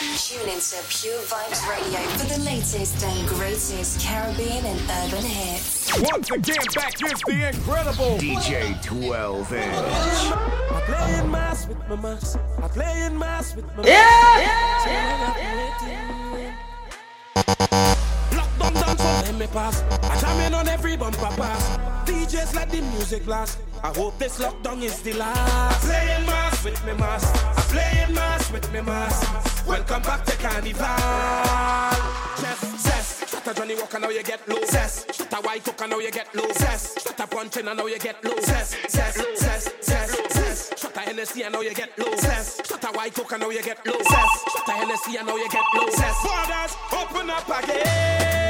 Tune into Pure Vibes Radio for the latest and greatest Caribbean and urban hits. Once again, back is the incredible DJ 12 Inch. I play in mass with my mass. I play in mass with my Yeah! yeah, yeah, yeah, yeah. Block them let me pass. I jam in on every bumper pass. DJs let the music blast. I hope this lockdown is the last. Playing mass with me mask. Playing mass with me mass. Welcome back to Carnival. Chess, cess. Shut a Johnnie Walker, now you get low. Cess. Shut a White Hooker, now you get low. Cess. Shut a Puncheon, now you get low. Cess, cess, cess, cess, cess. Shut a Hennessy, now you get low. Cess. Shut a White Hooker, now you get low. Cess. Shut a Hennessy, now you get low. Cess. Borders, open up again.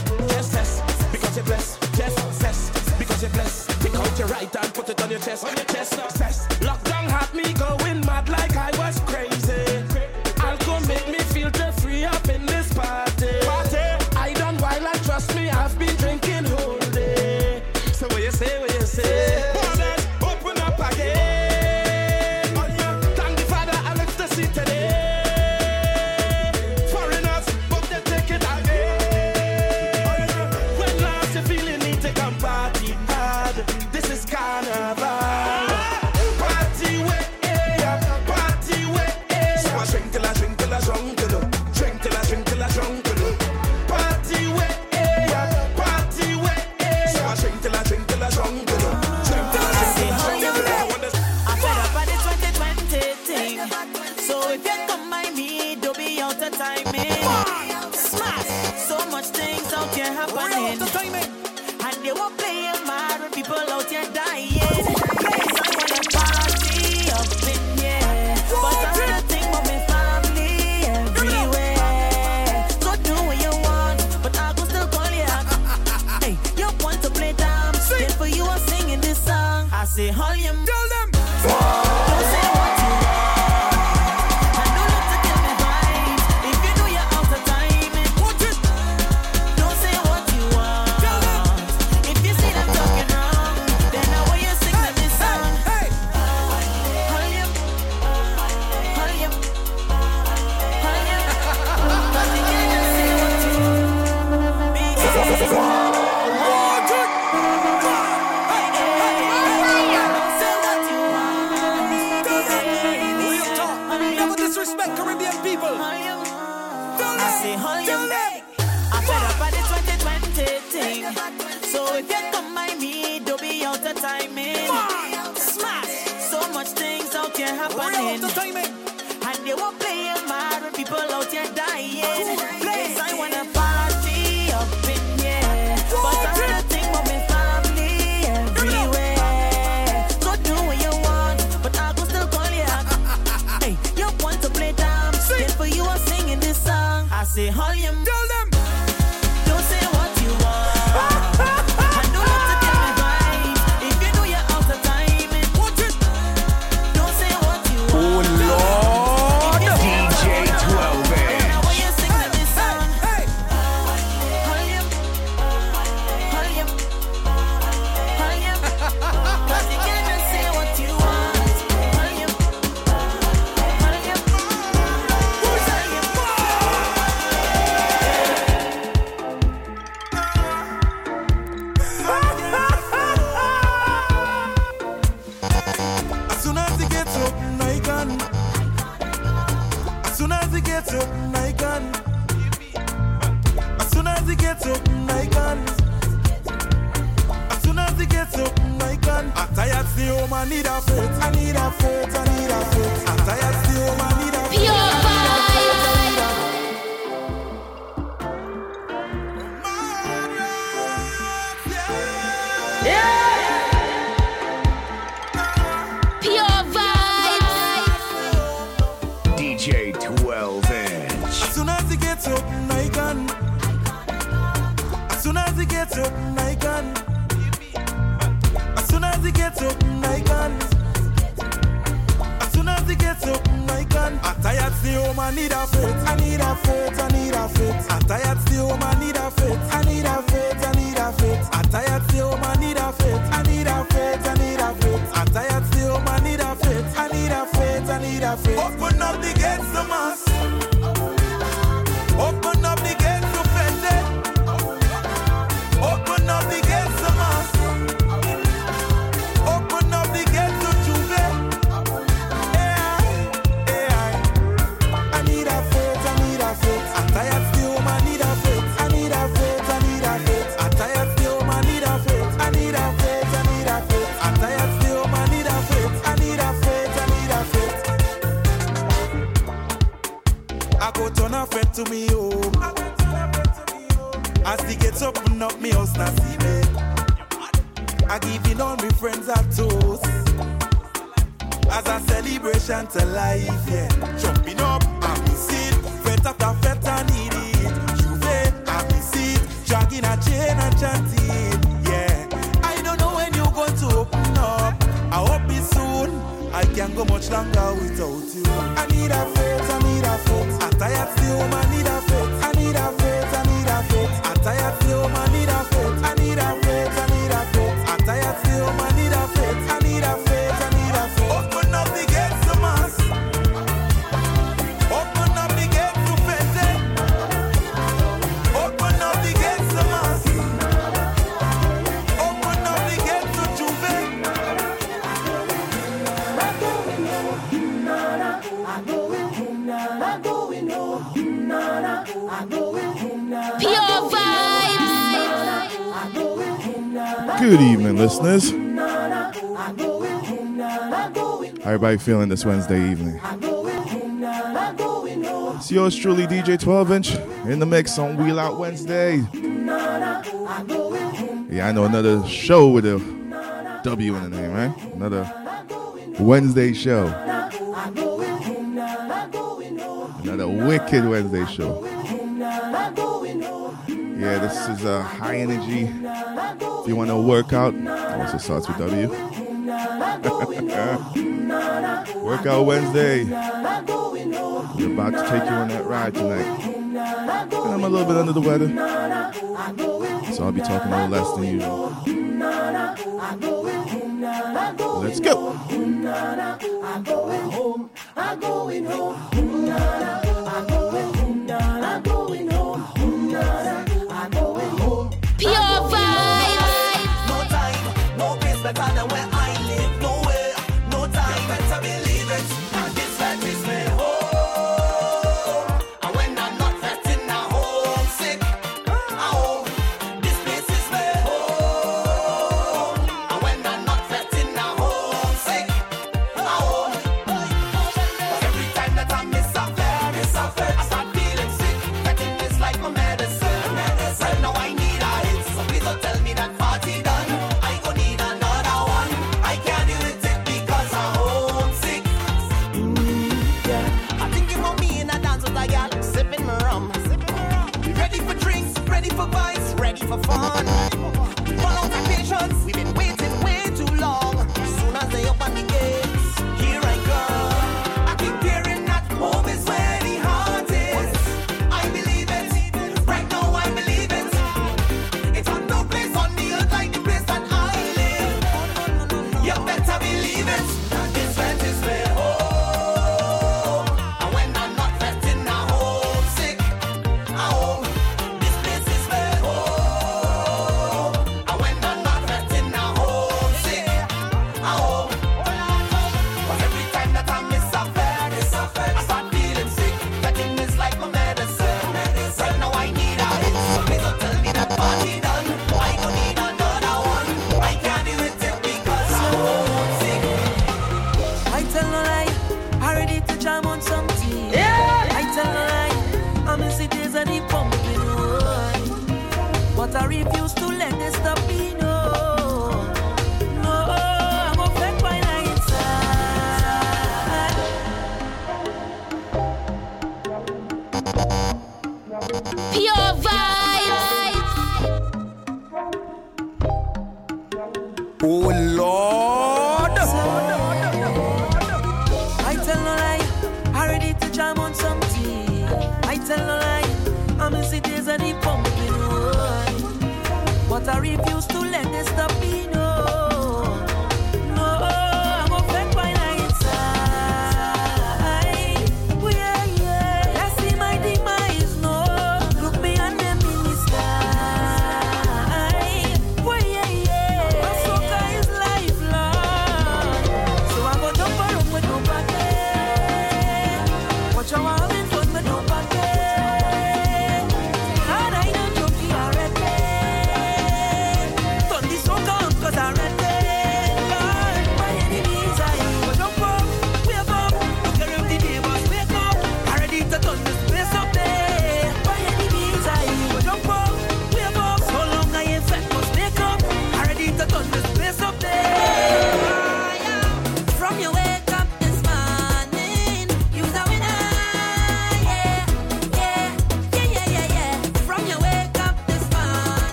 everybody feeling this Wednesday evening. It's yours truly, DJ 12 Inch, in the mix on Wheel Out Wednesday. Yeah, I know another show with a W in the name, right? Another Wednesday show. Another wicked Wednesday show. Yeah, this is a high energy. If you want to work out, also starts with W. Workout Wednesday. We're about to take you on that ride tonight. And I'm a little bit under the weather, so I'll be talking a little less than usual. Let's go.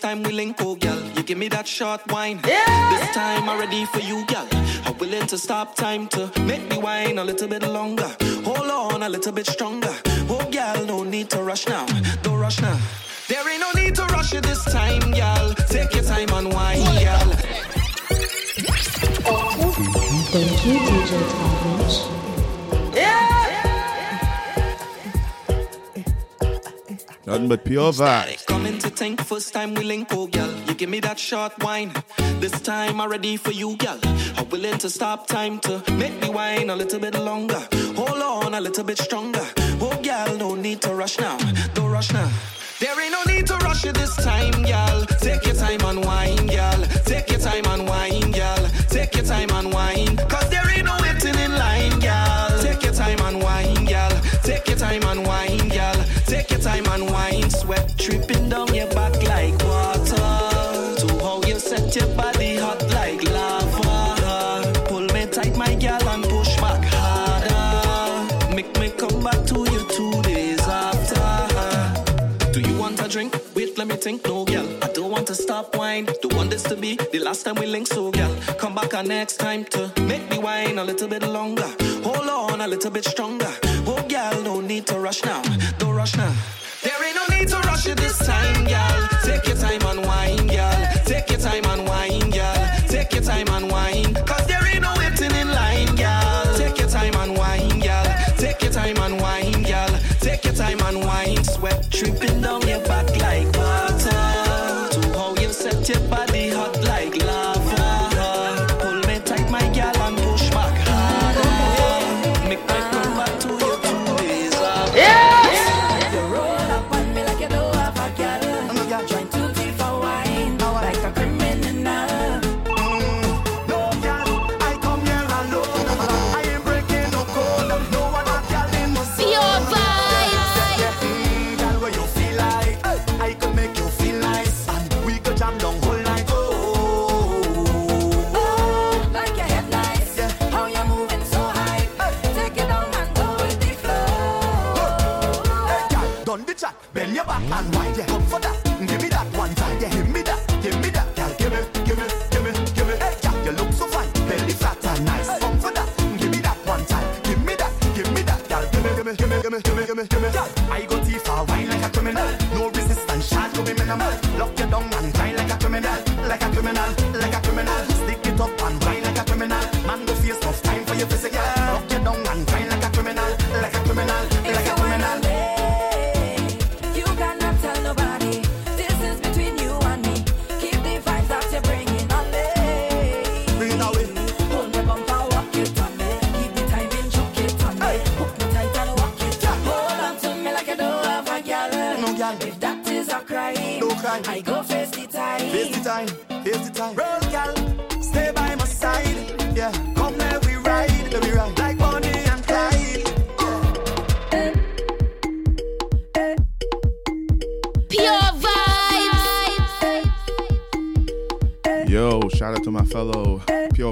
time we link, oh girl. you give me that short wine. Yeah. This time I'm ready for you, girl. I'm willing to stop time to make me wine a little bit longer. Hold on a little bit stronger. Oh girl. no need to rush now. Don't rush now. There ain't no need to rush it this time, girl. Take your time and wine, girl. Thank you, DJ Talmadge. Yeah. Nothing but pure vibes first time we link, oh girl. You give me that short wine. This time I'm ready for you, girl. I'm willing to stop time to make me wine a little bit longer. Hold on a little bit stronger. Oh girl, no need to rush now. Don't rush now. There ain't no need to rush it this time, girl. Take your time and wine, girl. Take your time and wine, girl. Take your time and wine. Cause there ain't no waiting in line, girl. Take your time and wine, girl. Take your time and wine, girl. Take your time and wine. me think, no, girl. I don't want to stop wine. Don't want this to be the last time we link, so, girl. Come back our next time to make me wine a little bit longer. Hold on a little bit stronger. Oh, girl, no need to rush now. Don't rush now. There ain't no need to rush it this time, girl. Take your time and wine, girl. Take your time and wine, girl. Take your time and wine. Cause there ain't no waiting in line, girl. Take your time and wine, girl. Take your time and wine, girl. Take your time and wine. Sweat dripping down your back.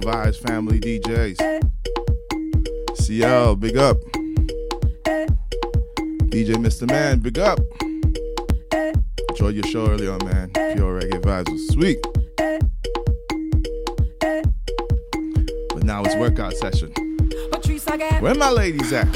Vibes Family DJs. CL, big up. DJ Mr. Man, big up. Enjoyed your show earlier on, man. Pure reggae vibes was sweet. But now it's workout session. Where my ladies at?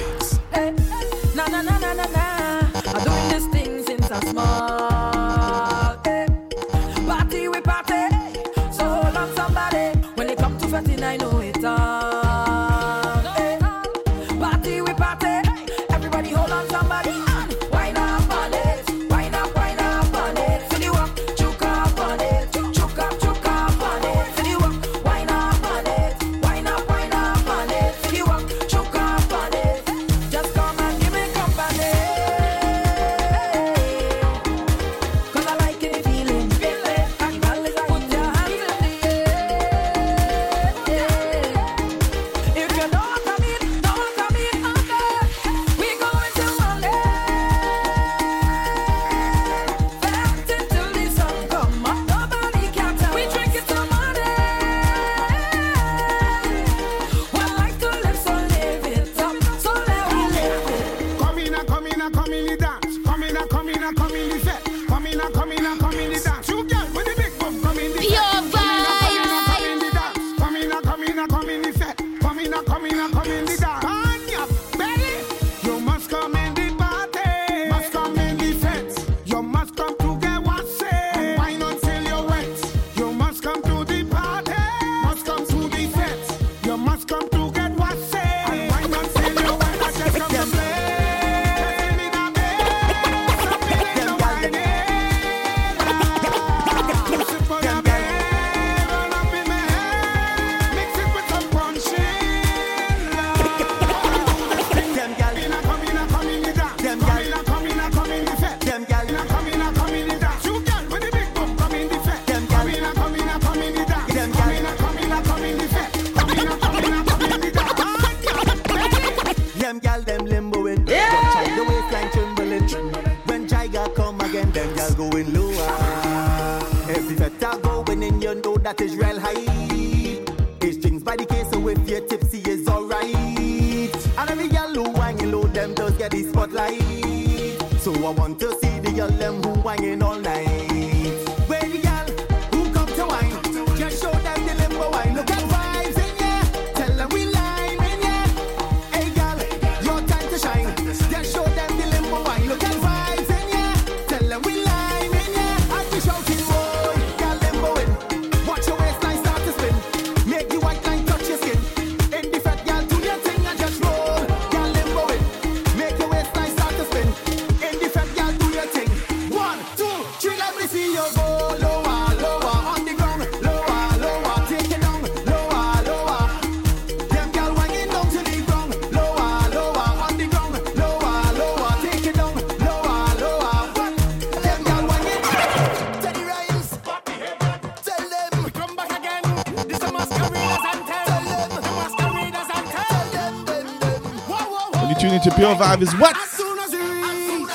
is what? As soon as you reach,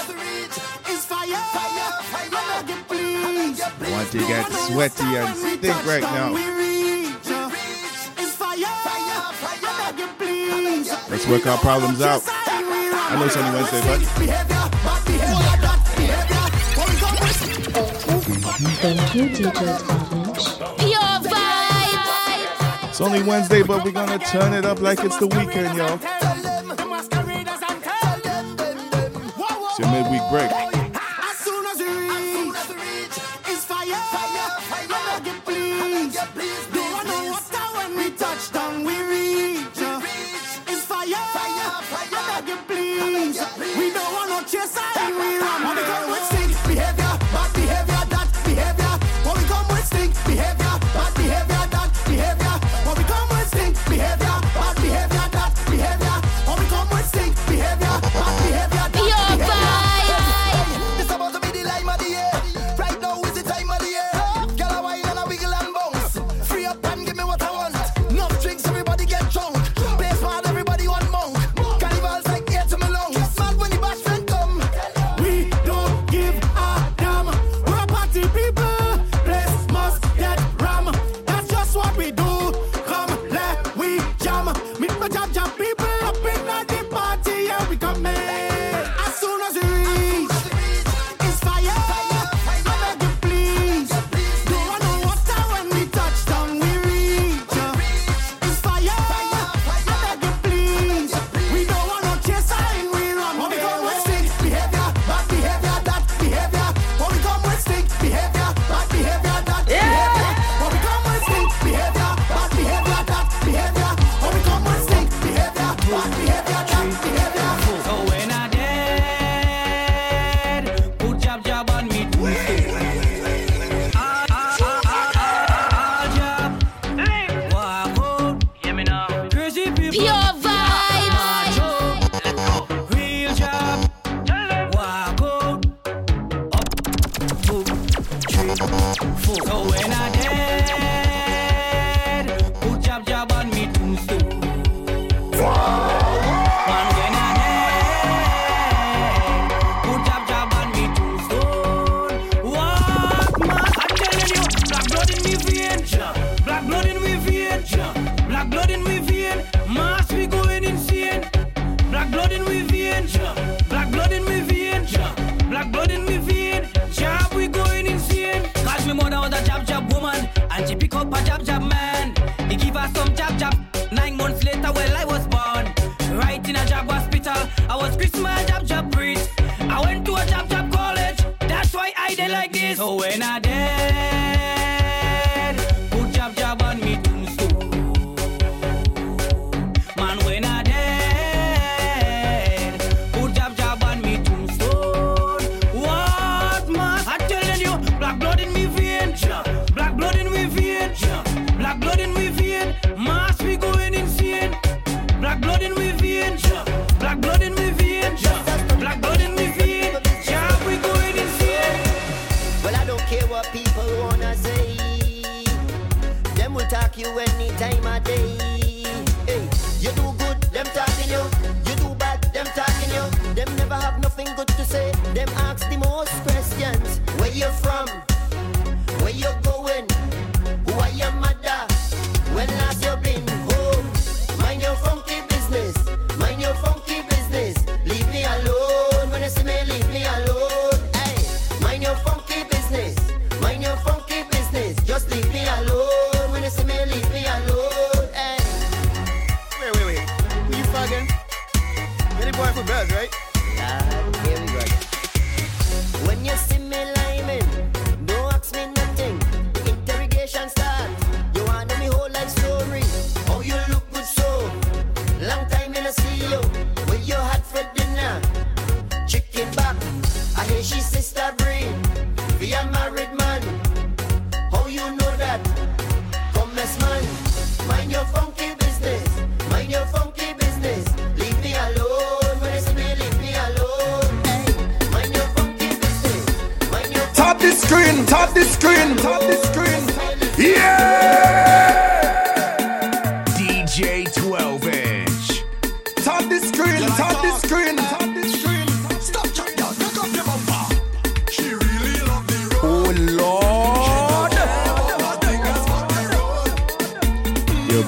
it's fire, fire, fire. Once you get sweaty and stink right now. Let's work our problems out. I know it's only Wednesday, but. Thank Pure vibe. It's only Wednesday, but we're gonna turn it up like it's the weekend, y'all.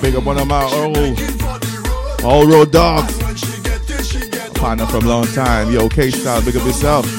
big up one of my old, old road dogs. Partner from a long time. Yo, K-Style, big up yourself.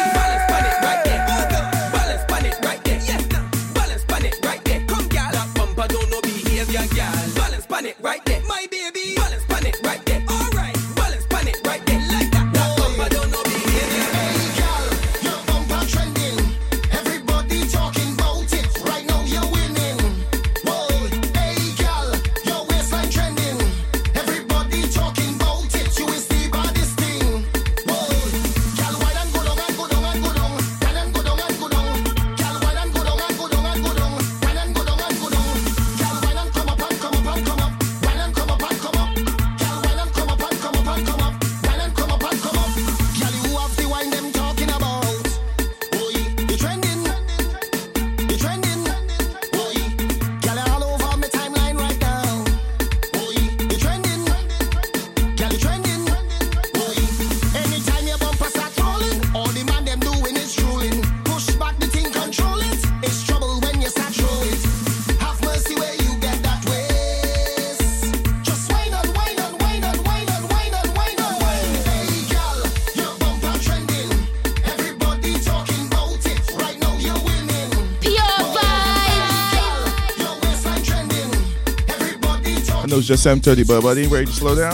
just 7.30, but buddy, ready to slow down?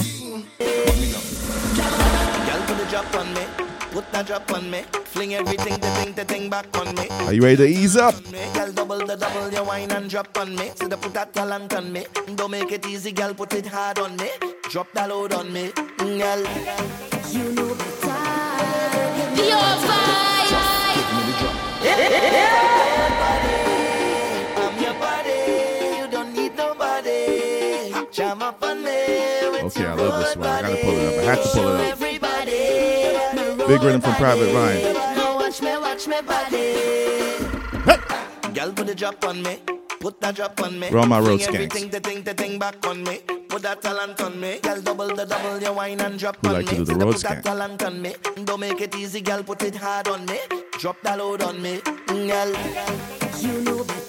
Are you ready to ease up? Girl, double the double your wine and drop on me. The put that talent on me. Don't make it easy, girl, put it hard on me. Drop that load on me, mm, girl. You know the time. love this one. I gotta pull it up. I have to pull it up. Big rhythm from Private Line. Watch me, watch me Ryan. Girl, put a drop on me. Put that drop on me. Roll my road skanks. Everything, the thing, the thing back on me. Put that talent on me. Girl, double the double, your wine and drop we on like me. To do the road put that talent on me. Don't make it easy, girl, put it hard on me. Drop that load on me, mm, girl. You know better.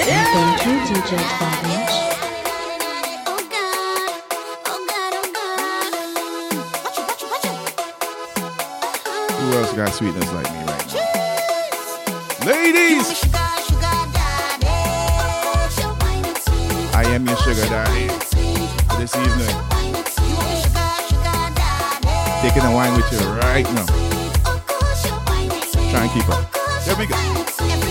You, Who else got sweetness like me right now? Ladies! I am your sugar daddy for this evening. Taking the wine with you right now. Try and keep up. There we go.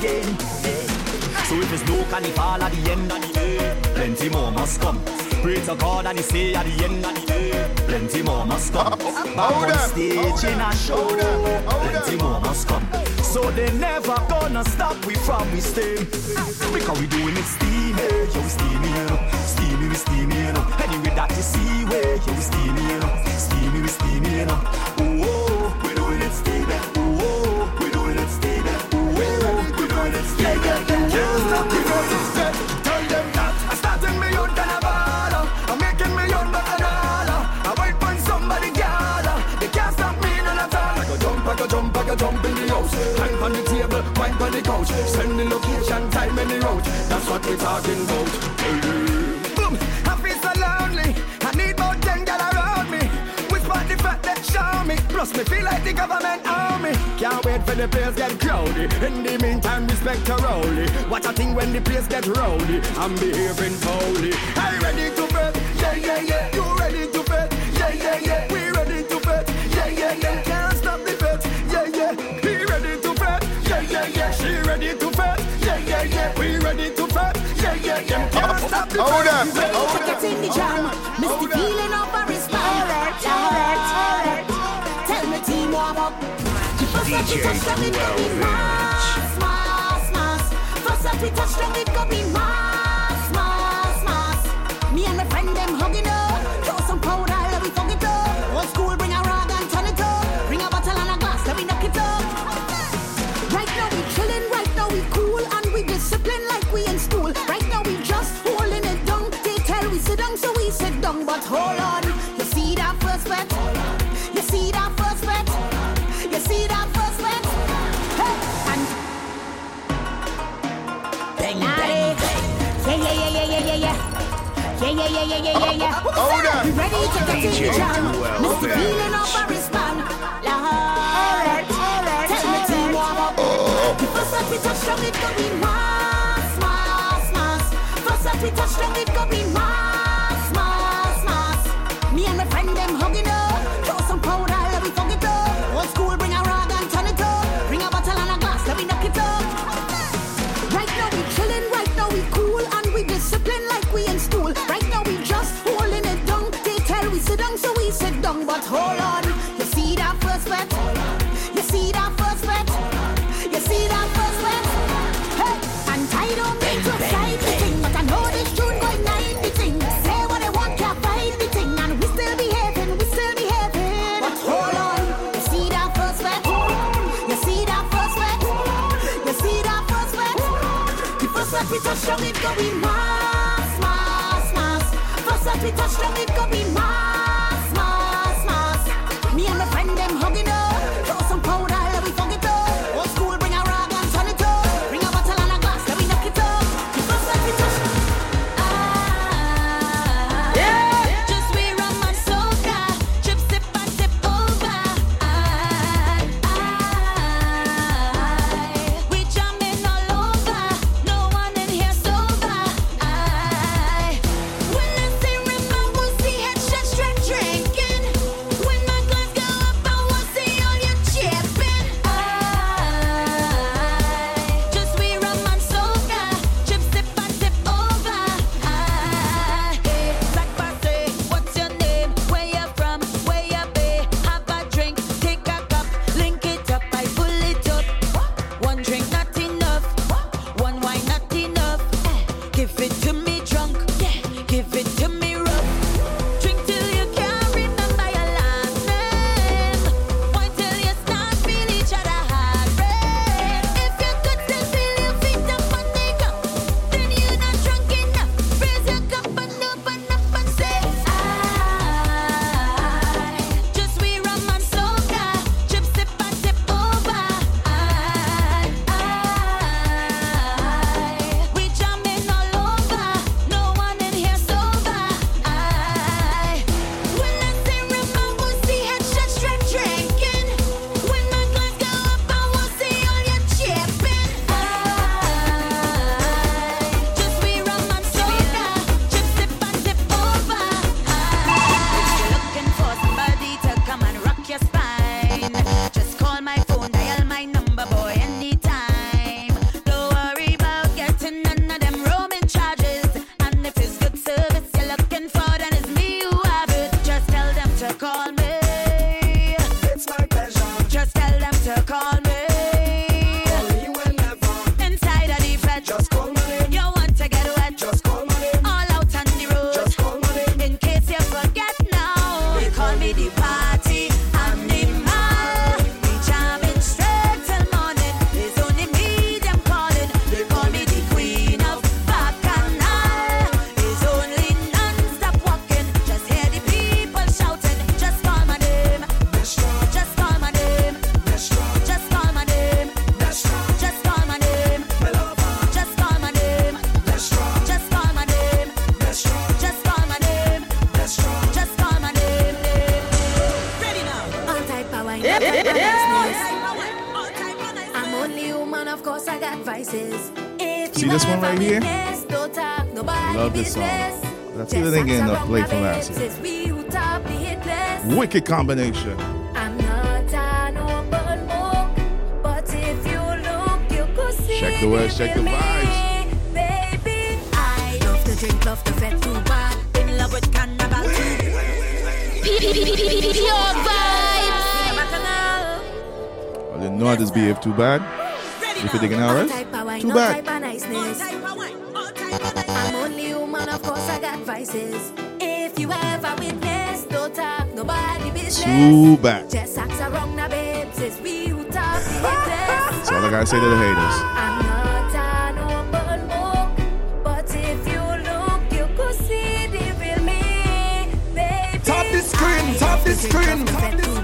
again. So if it's no carnival at the end of the day, plenty more must come. Pray to God and he say at the end of the day, plenty more must come. Back on stage in a show, plenty more must come. So they never gonna stop we from we steam, Because we doing it steamy, yo, we steamy, you know. steamy, we steamy, you know. Anyway that you see, where yo, we steamy. the couch. Send the location, time and the route. That's what we're talking about. Hey. Boom, I feel so lonely. I need more ten gal around me. Which part the fact that show me? Plus me feel like the government army. Can't wait for the place get crowded. In the meantime, respect to Rowley. Watch a thing when the place get rowdy. I'm behaving foully. Are you ready to bet? Yeah, yeah, yeah. You ready to bet? Yeah, yeah, yeah. We ready to bet? Yeah, yeah, yeah. We ready to fight. Yeah, yeah, yeah. We ready to fight. Yeah, yeah, yeah. Can't stop the Hold up. Hold up. in the jam. Mr. Feeling of a response. All right, all right, Tell me team warm up. First up, it touch down, it got me mass, mass, mass. First up, it touch down, it got me mass. yeah, yeah, yeah, yeah, yeah. Hold up. You ready to get in the jam? Mr. Bean and our man. All right, all right. Tell me to warm up. If us up, it touch down, it go be mass, mass, mass. If us up, we touch down, it go be mass. We touch them, it could be Everything in the play for Nancy. Wicked combination. Check the words, check the vibes. Baby, I love to drink, love to fed too. In love with cannabis. Pure vibes. I didn't know I just behave too bad. You feel taking hours? Too bad. I'm only and of course I got vices. If you ever witness, no talk, nobody business. Too bad. Just acts are wrong now, babes. It's we who talk the That's all I gotta say to the haters. Top the screen, top the screen, top the screen.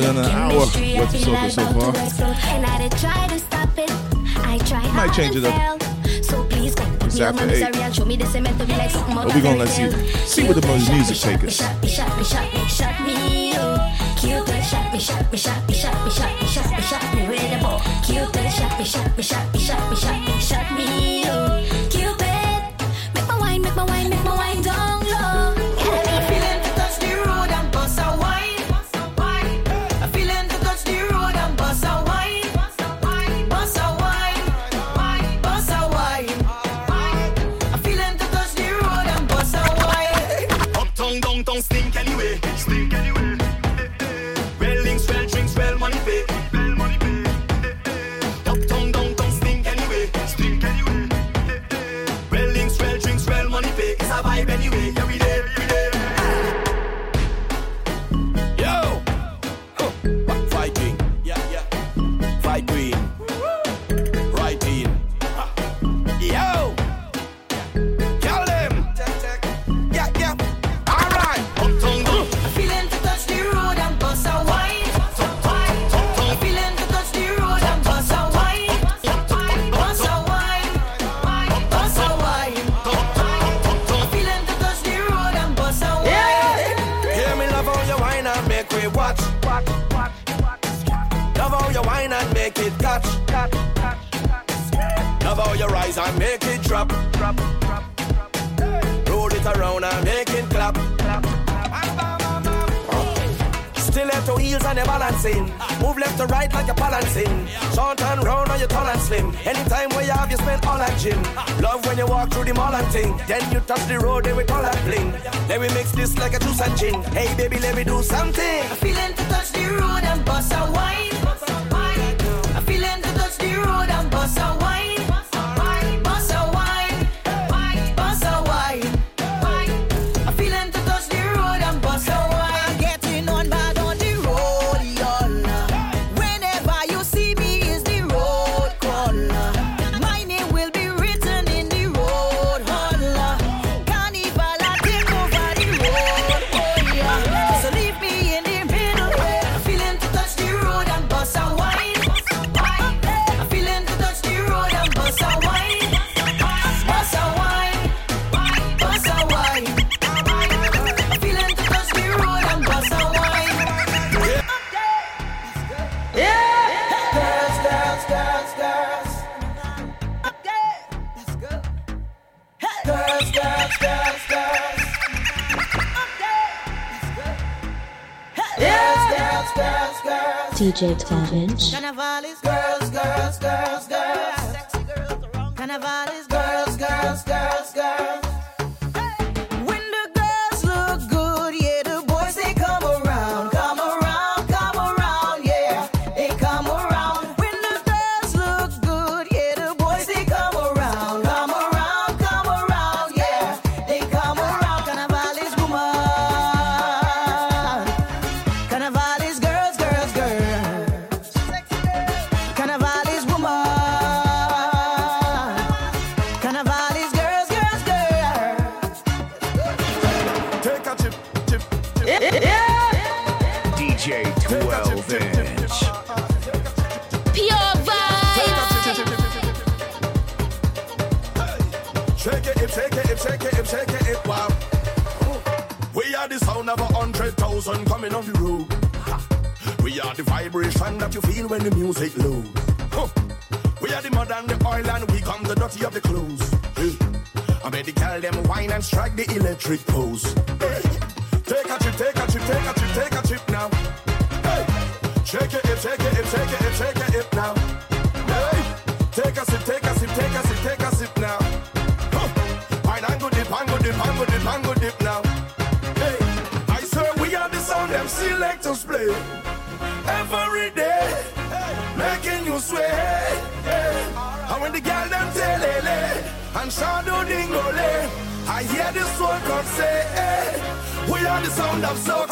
having an hour so far. Might change it up. It's we're gonna let's see see what the music take us. Cupid shot me, shot me, shot me, shot me, shot me, shot me, shot me shot me, shot me, shot me, shot me, shot me, shot me. we watch. watch, watch, watch Love how you whine and make it catch. catch, catch, catch Love how you rise and make it drop. drop, drop, drop. Roll it around and make it clap. Stiletto heels and you're balancing. Move left to right like you're balancing. Short and round on your tall and slim. Anytime where you have, you spend all at gym. Love when you walk through the mall and ting. Then you touch the road, then we call that bling. Then we mix this like a juice and gin. Hey baby, let me do something. Feeling to touch the road and bust a wine. DJ Twelve Inch. Is girls, girls, girls. love so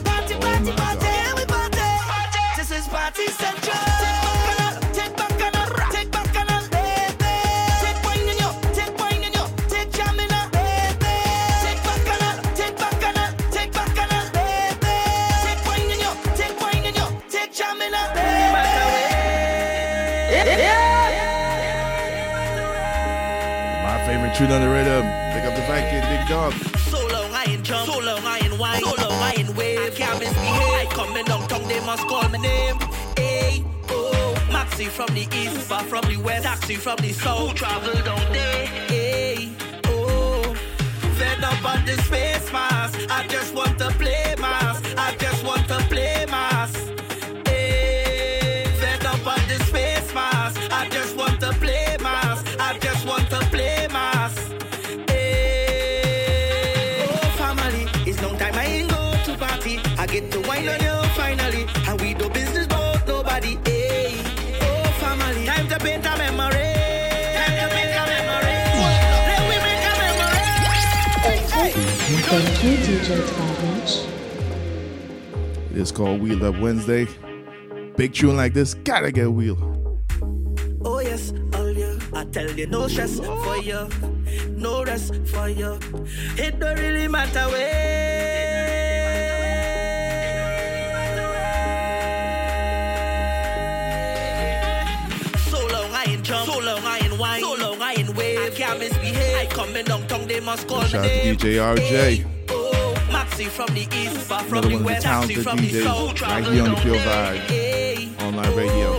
from the east, far from the west, taxi from the south. Who travel down there? It is called Wheel Up Wednesday. Big tune like this, gotta get wheel. Oh yes, all you. I tell you no stress for you, no rest for you. It don't really matter where. So long I ain't wine. So long I ain't wave. I can't misbehave. I come in long tongue, they must call me. Shout out to DJ RJ. Hey from the east, far from the west, from the south, right here on the Pure Vibe Online Radio.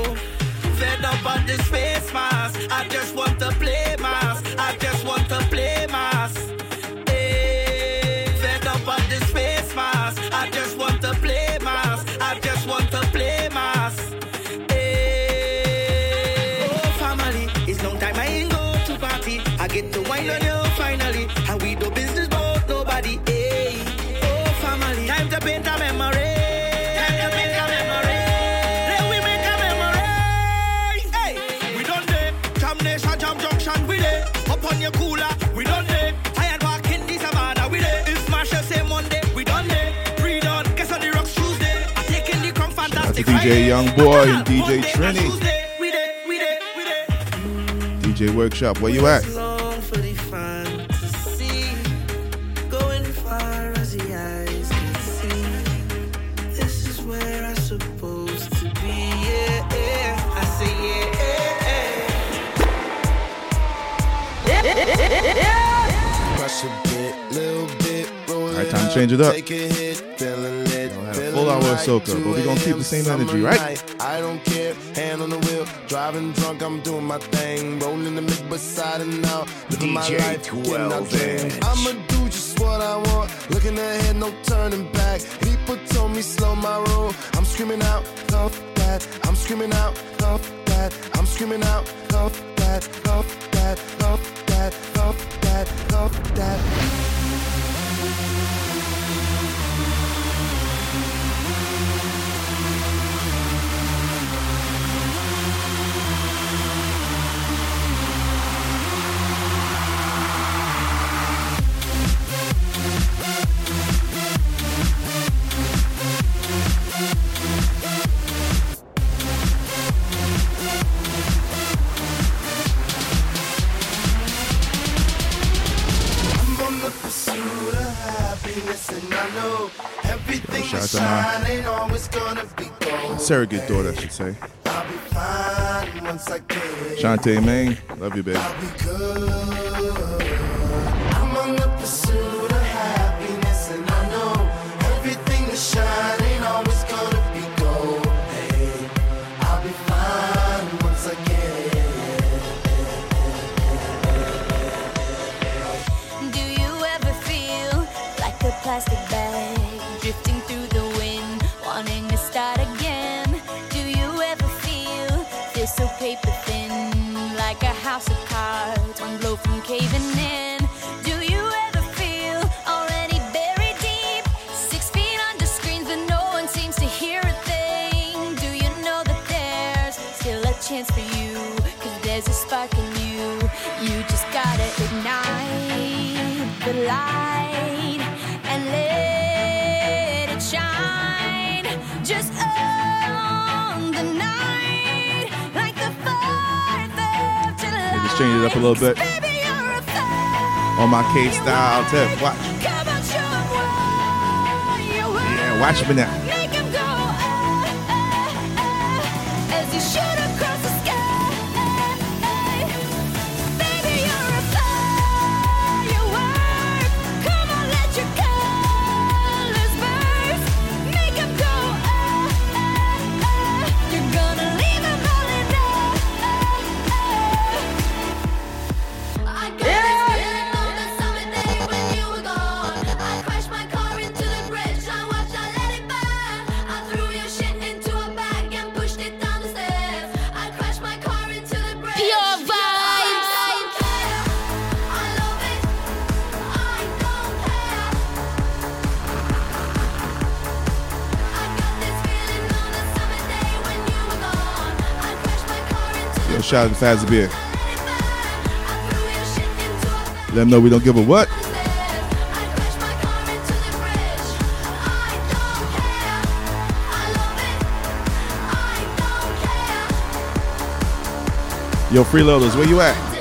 DJ Young Boy and DJ Trini. DJ Workshop, where you at? All right, time to change it up our but we're gonna keep the same energy, right? I don't care, hand on the wheel, driving drunk, I'm doing my thing, rolling the mid beside and now, DJ my life 12 I'ma do just what I want, looking ahead, no turning back. People told me slow my roll, I'm screaming out, tough that, I'm screaming out, tough that, I'm screaming out, tough that, tough that, tough that, tough that, tough that. Tough that. Shout out to. Surrogate daughter, I should say. Shantae Main, love you, baby. house of change it up a little bit. On my K style tip. Watch. Yeah, watch me now. and shout out Fazzy Beer. Let them know we don't give a what. Yo, freeloaders, where you at?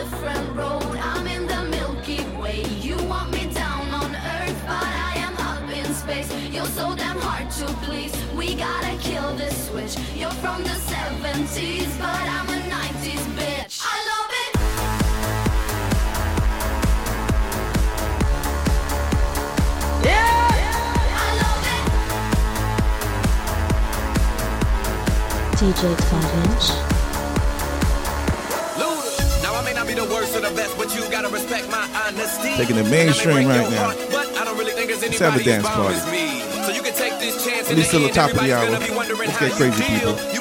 another dance party. So you can take this chance the top of the hour. Let's get crazy, people.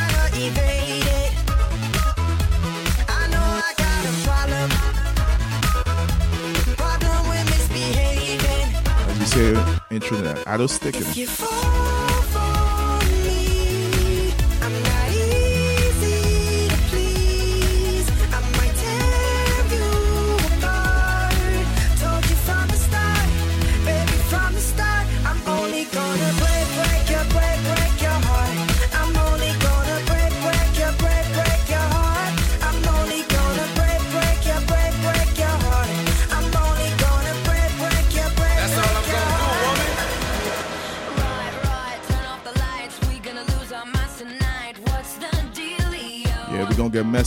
Addo Stickin'.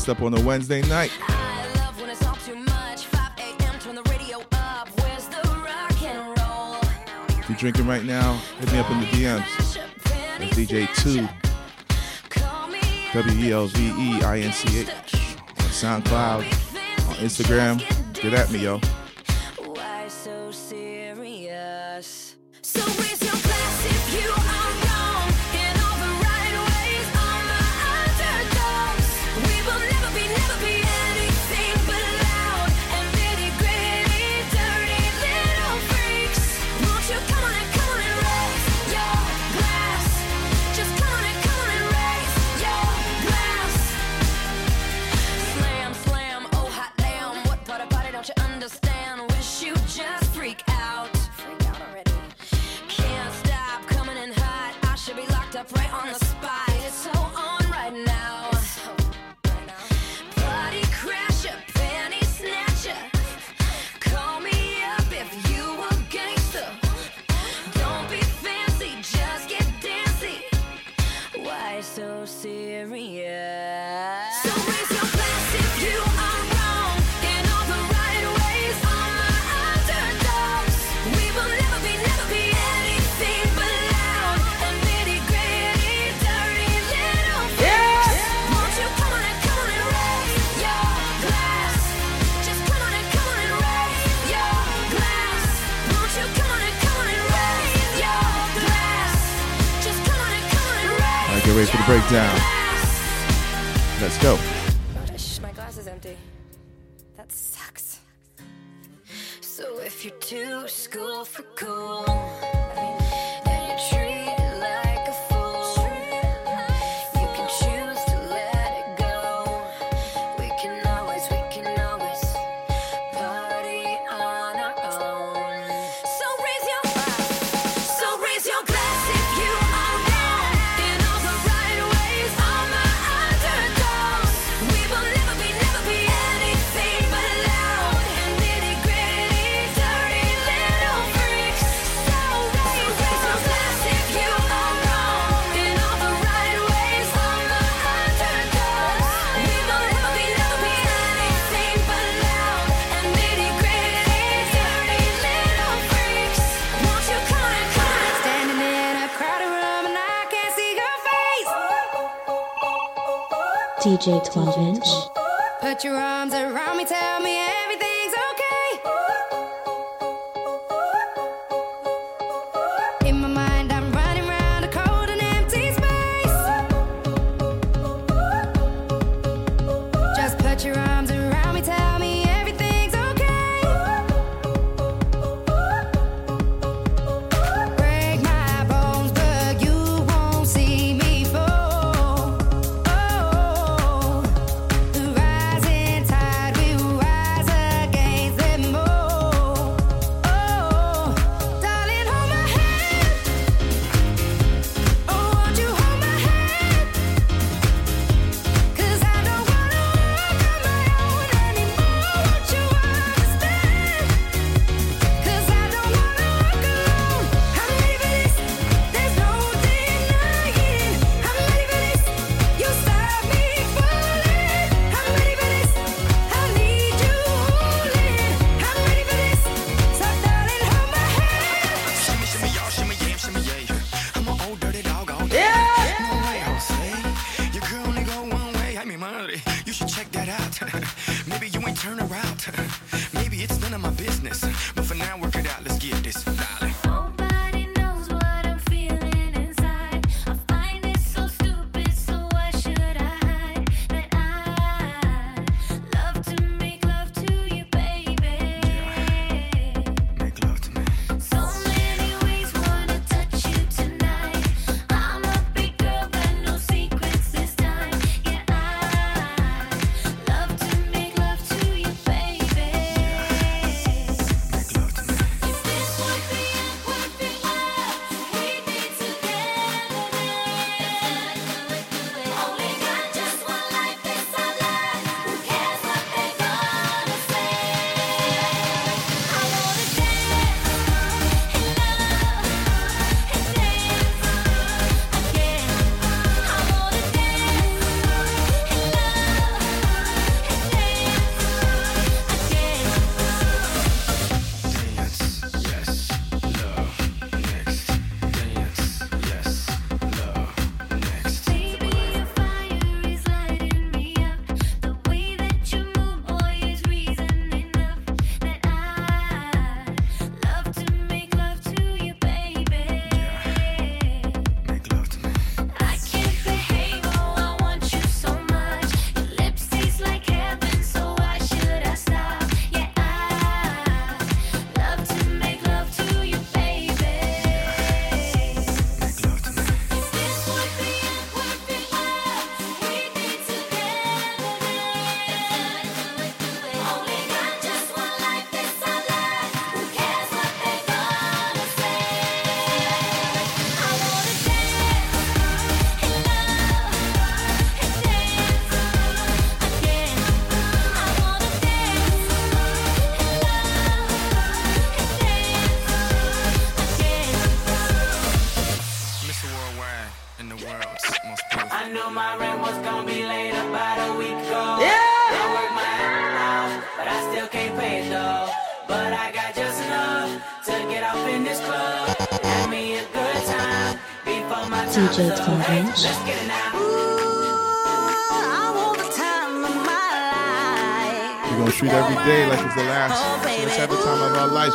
up on a Wednesday night. If you're drinking right now, hit me up in the DMs. DJ2. W E L V E I N C H. On SoundCloud, on Instagram. Get at me, yo.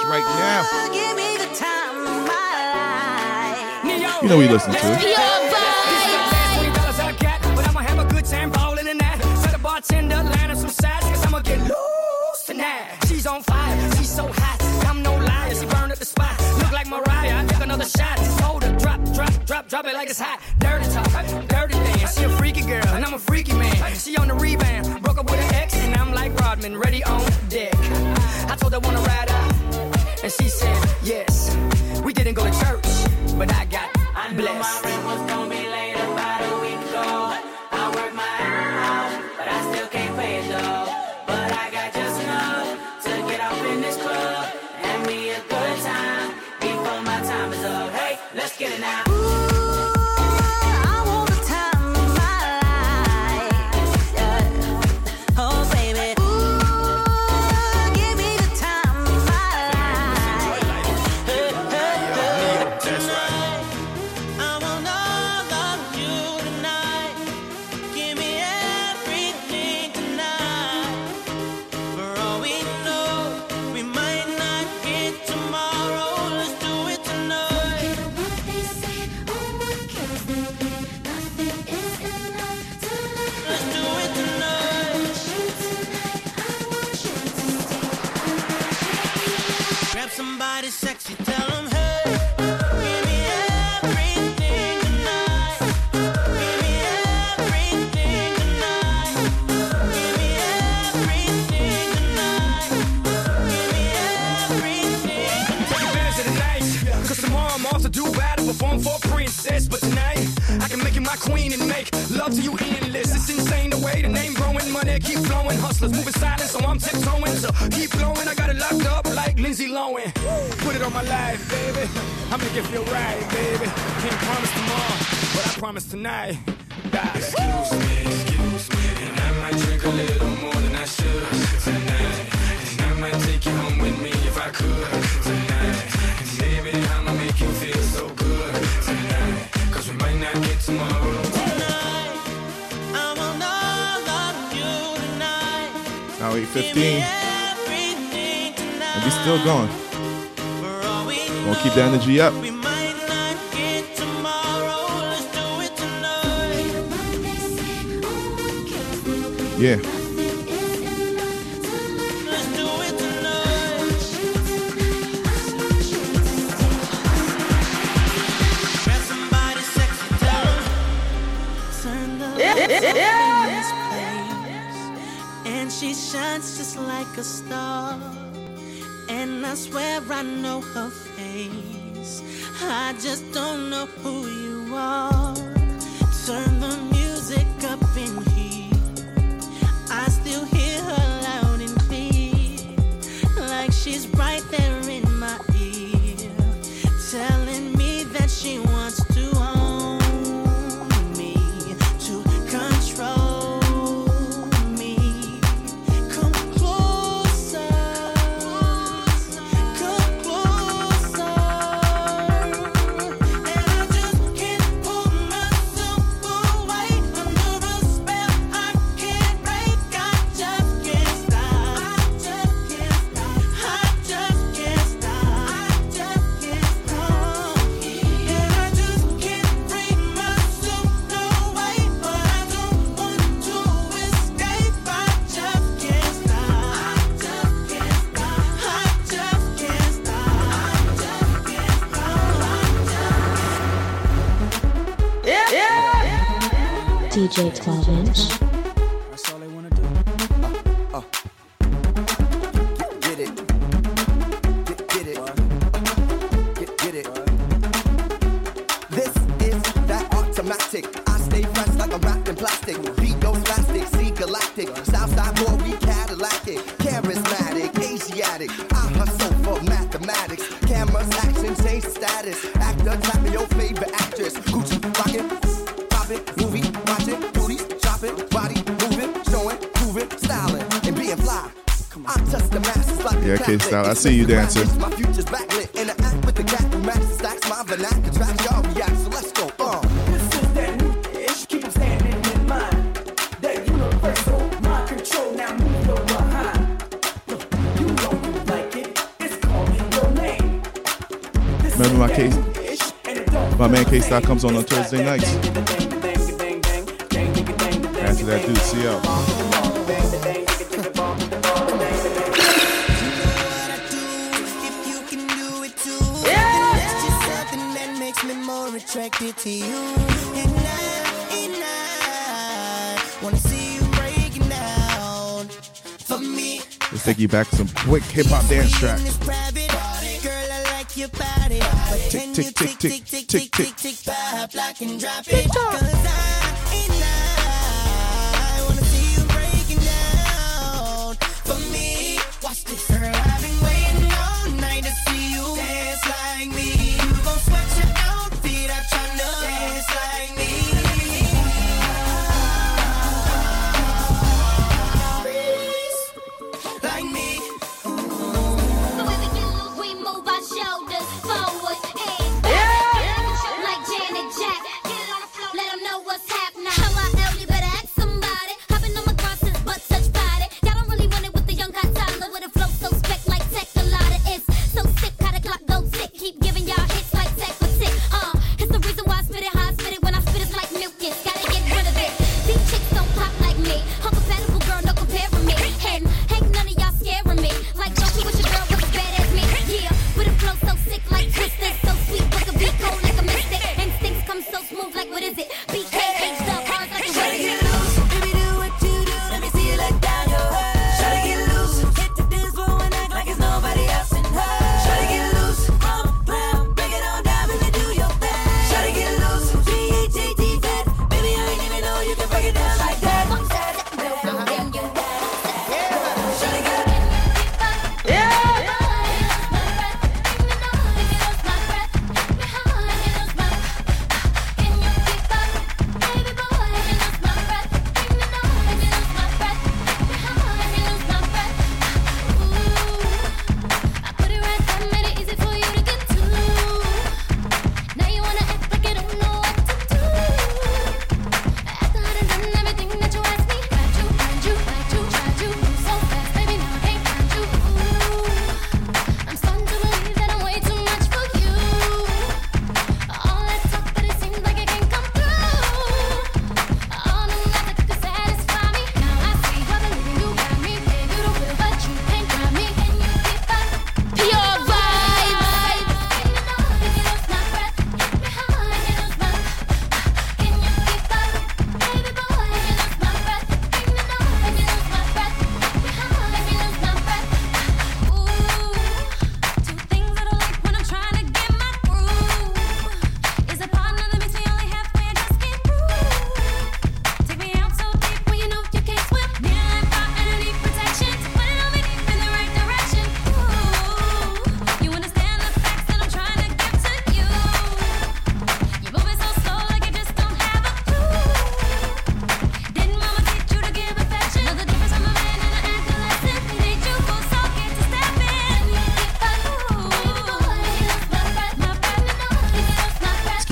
right now. You know we listen to. She's on fire, she's so hot. She the spot. Look like Mariah, I another shot. Drop it like it's hot. Dirty talk, dirty dance. She a freaky girl, and I'm a freaky man. She on the rebound, broke up with an ex, and I'm like Rodman, ready on keep flowing. Hustlers moving silent, so I'm tiptoeing. So keep blowing, I got it locked up like Lindsay Lohan. Put it on my life, baby. I'ma give you a ride, baby. Can't promise tomorrow, but I promise tonight. Die. Excuse me, excuse me, and I might drink a little more than I should tonight. And I might take you home with me if I could tonight. And baby, I'ma make you feel so good tonight. Cause we might not get tomorrow. 2015. And we still going. Gonna keep the energy up. Yeah. like a star. And I swear I know her face. I just don't know who you are. Turn the music up in here. I still hear her loud and clear. Like she's right there in my ear. Telling me that she wants. 12 inch. See you dancing. My future's backlit in the act with the cat who matches stacks my vernacular tracks. Y'all react, so let's go. Uh. This is that new ish. Keep 'em standing in mind. That universal mind control. Now move your behind. You know you like it. It's calling your name. Remember my case? My man K Style comes on on Thursday nights. After that, dude, see y'all. Attracted to you. And I, and I wanna see you breaking down for me. Let's take you back some quick hip hop dance tracks. It's private, girl. I like your body, but Tick, can tick, you tick, tick, tick, tick, tick. tick by block and drop it? 'Cause I, and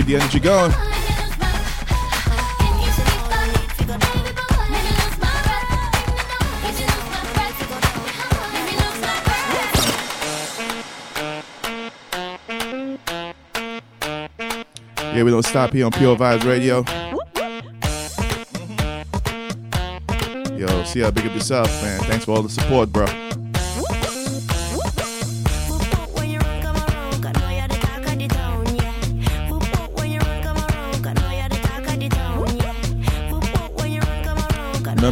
the energy going. Yeah, we don't stop here on Pure Vibes Radio. Yo, see how big up yourself, man. Thanks for all the support, bro.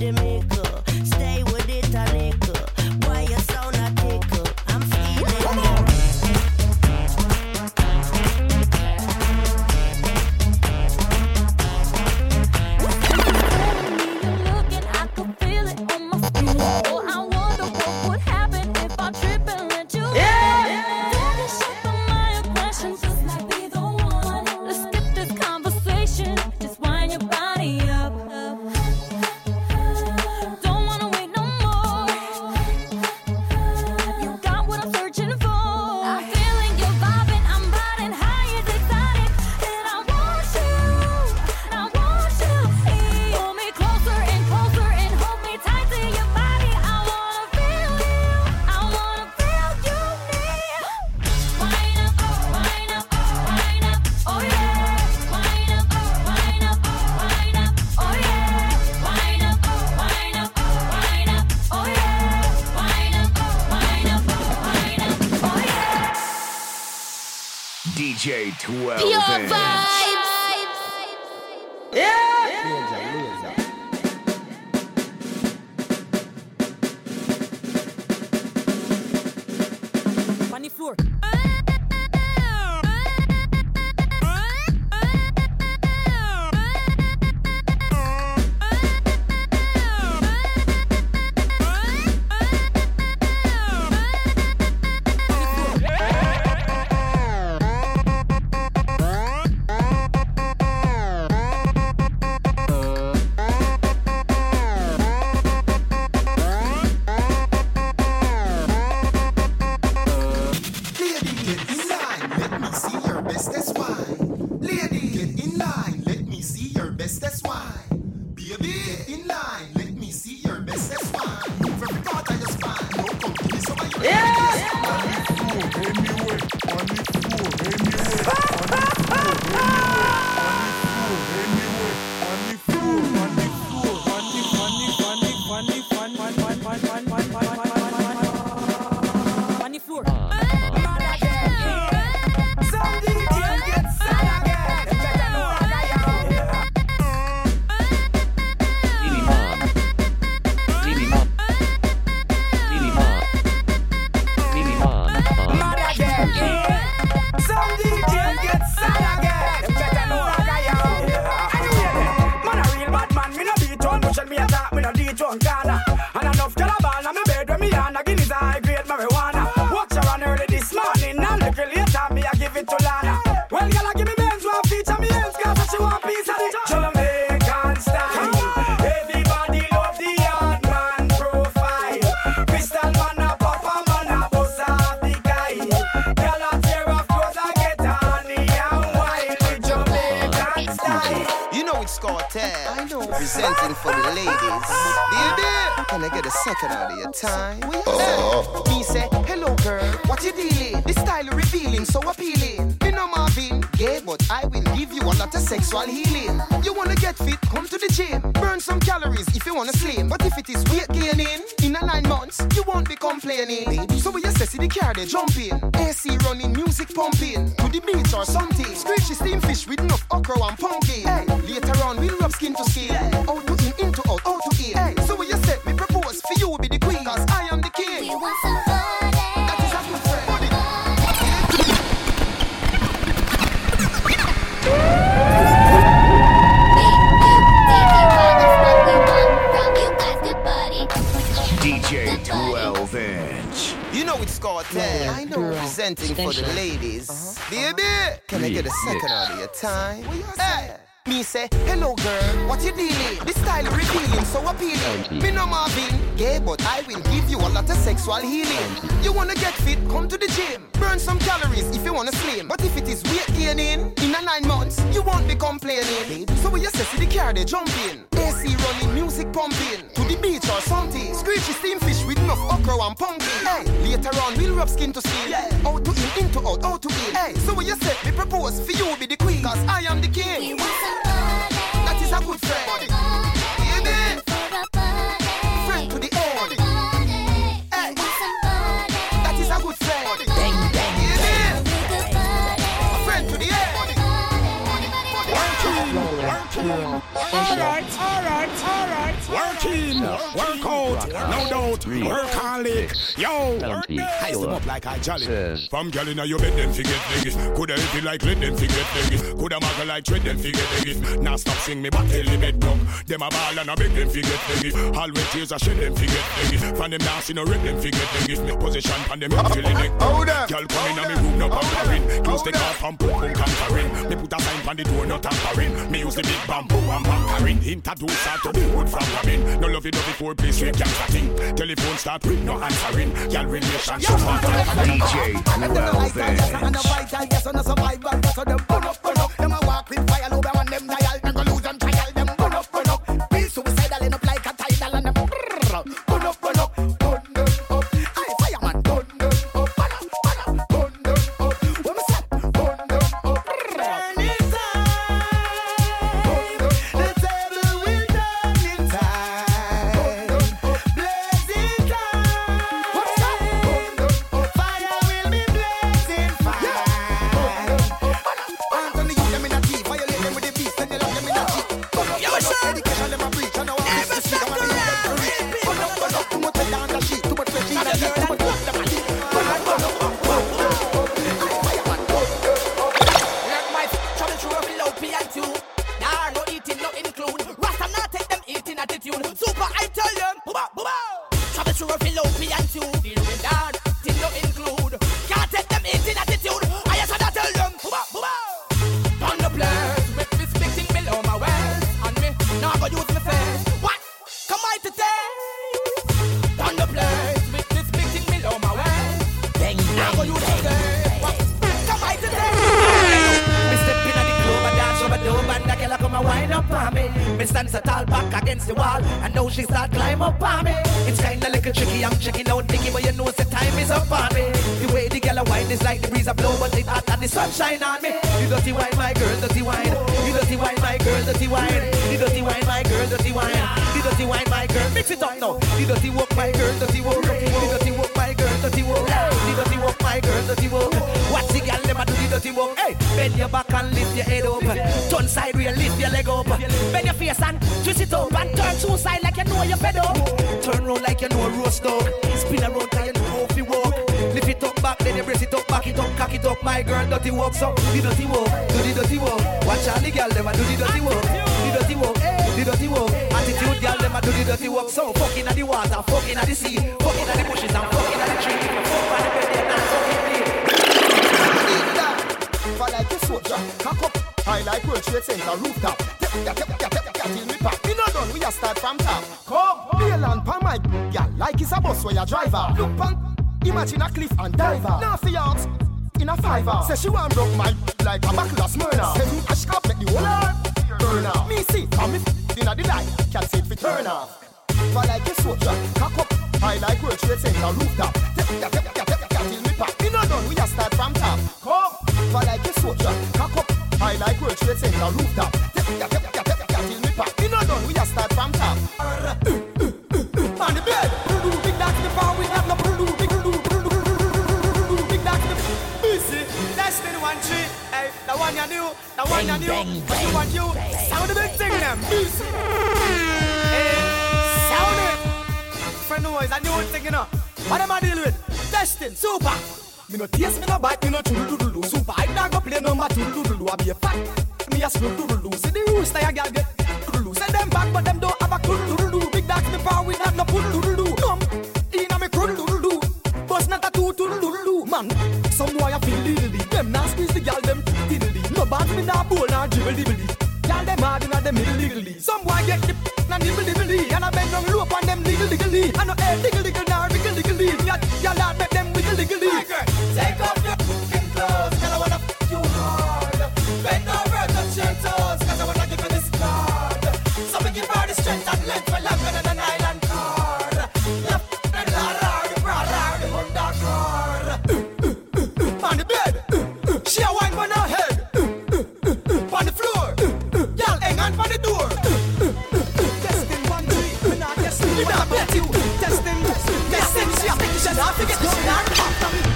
I DJ gaining, in a nine months, you won't be complaining. So we just see the car they jumping. AC running, music pumping. To the beach or something. Screechy steam fish with enough okra and pumpkin. Hey, later on we'll rub skin to skin. Out know it's Cartel. I know. Presenting for the ladies. Uh-huh. Baby, can I get a second out of your time? Hey. Me say, hello girl, what you dealing? This style revealing, so appealing. Me no Marvin, yeah, but I will give you a lot of sexual healing. You wanna get fit? Come to the gym. Burn some calories if you wanna slim. But if it is weight gaining, in a nine months, you won't be complaining. So we just see the car they jumping. AC running, music pumping. To the beach or something. Screechy steam fish with enough okra and pumpkin. Hey, later on we'll rub skin to skin. Out to in, into out, out to in. Hey, so we just said me propose for you be the queen. Cause I am the king. That is a good friend. Baby. Working, work out, no doubt, work on it. Yo, Ice them up like I jolly. From girl inna your bed, them fi get niggas. Coulda help you like let them fi get niggas. Coulda muggle like tread them fi get niggas. Now stop sing me back till the bed done. Them a ball and a beg them fi get niggas. Always tears a shed them fi get niggas. From them dancing no rip them fi get niggas. Me position pan them up till the neck. Hold up. Girl come inna me room no pampering. Close the car pump pum pum conquering. Me put a sign pan the door no tampering. Me use the big bamboo and pampering. Introduce her to the wood from Robin. No love it up before place we can't thing. Telephone start ring no answering. Girl relationship on DJ 12 inch. And the vital, yes, on the survival, yes, on them burn up, burn up. Them a walk with fire, over on them dial, walk, my girl, dirty walk. You dirty walk, my girl, dirty walk. You dirty walk, my girl, dirty walk. Watch the girl a do the dirty walk. Hey, bend your back and lift your head up. Turn side wheel, lift your leg up. Bend your face and twist it up and turn two side like you know you're up. Turn round like you know a roast dog. Spin around like you know how to walk. Lift it up back, then you brace it up, back it up, cock it up. My girl, dirty walk, so do the dirty walk, do the dirty walk. Watch all the girl a do the dirty walk, the dirty walk, the dirty walk. Attitude girl them a do the dirty walk. So fucking at the water, fucking at the sea, fucking at the bushes and fucking at the tree. Fuck on the bed, that's fucking me. For like a soldier, cock up. I like World Trade Center rooftop. Tap, tap, tap, tap, tap, tap, till me pop. We not done, we a start from top. Come, bail and pan my gal like it's a bus where you driver. Look pan, imagine a cliff and diver. Now for yards, in a fiver. Say she want broke my like a buckle of Smyrna. Say me ash up, make the whole earth burn off. Me see, come me inna the light, can't see it fi turn off. For like a soldier, cock up. I like World Trade Center rooftop. Till me pop. We not done, we a start from top. Come, for like a soldier, cock up. I like World Trade Center rooftop. Till me pop. We not done, we a start from top. On the bed, the one you knew, the one you knew, but you want you. Sound the big thing them. Hey, sound it. Friend noise, a new thing, you know. What am I dealing with? Destin, super. Me no taste, me no bite, me no doodle doodle doo. Super, I not go play number two doodle doo. I be a fat. Me a slow doodle doo. See the rooster, ya gal get doodle doo. Send them back, but them don't have a doodle doodle doo. Big dogs, me power, we not no poodle doodle doo. Come, inna me doodle doodle doo. Bust not a two doodle doo. Man, diddly. Me nah bowl, nah dribble dibbly. Gal them hard inna them middle diggly. Some boy get the na nibble dibbly. And I bend down low on them diggle diggly. And no air diggle diggle, nah wiggle diggly. Gal, lad, make them wiggle diggly. Take off testing, me bet you. Testing, testing, she a think she not forget not.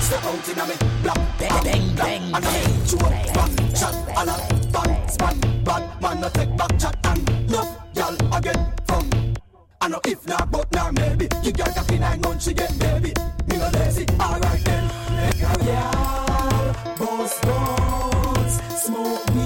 Step out inna me, bang, bang, bang, and I shoot, back, shot, and a bang, span, bad man, no take back chat and no, y'all again from. I know if not, but now maybe you got a nine months she get baby. Me no lazy, alright then. Yeah, boss bones, smoke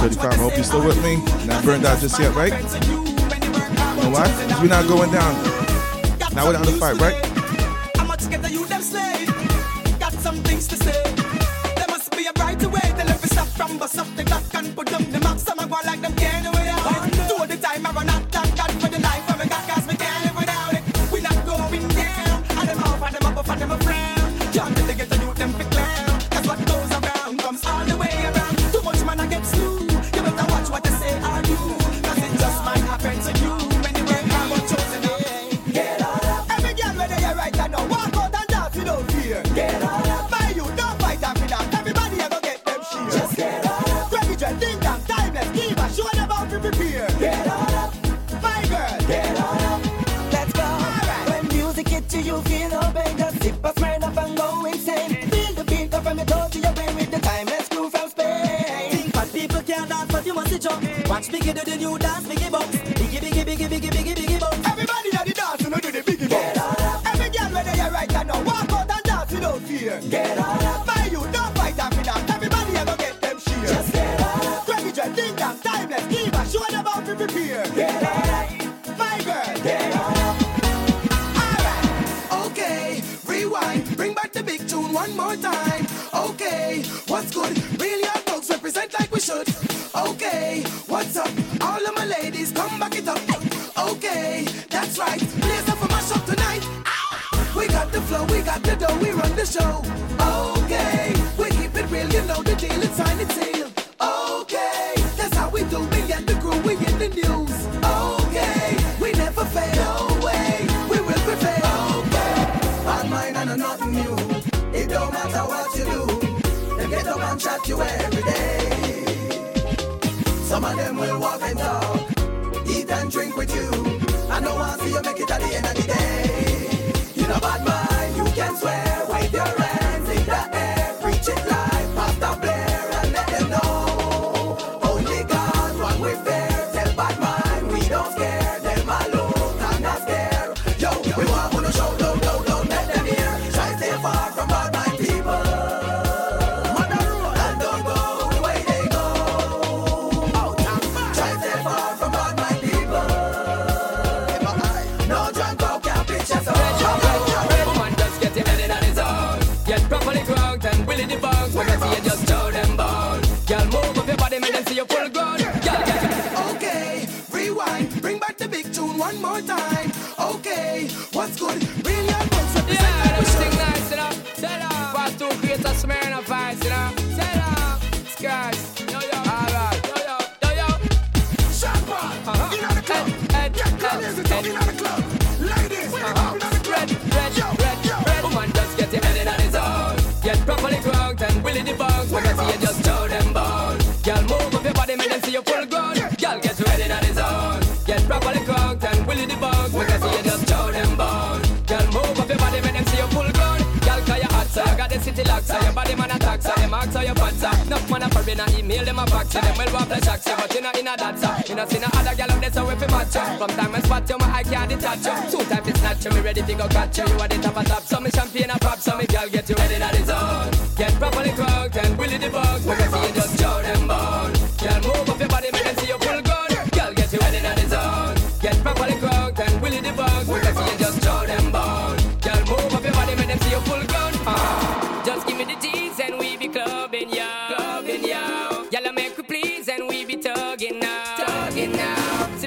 35. I hope you're still with me. Not burned out just yet, right? You know why? We're not going down. Not without a fight, right?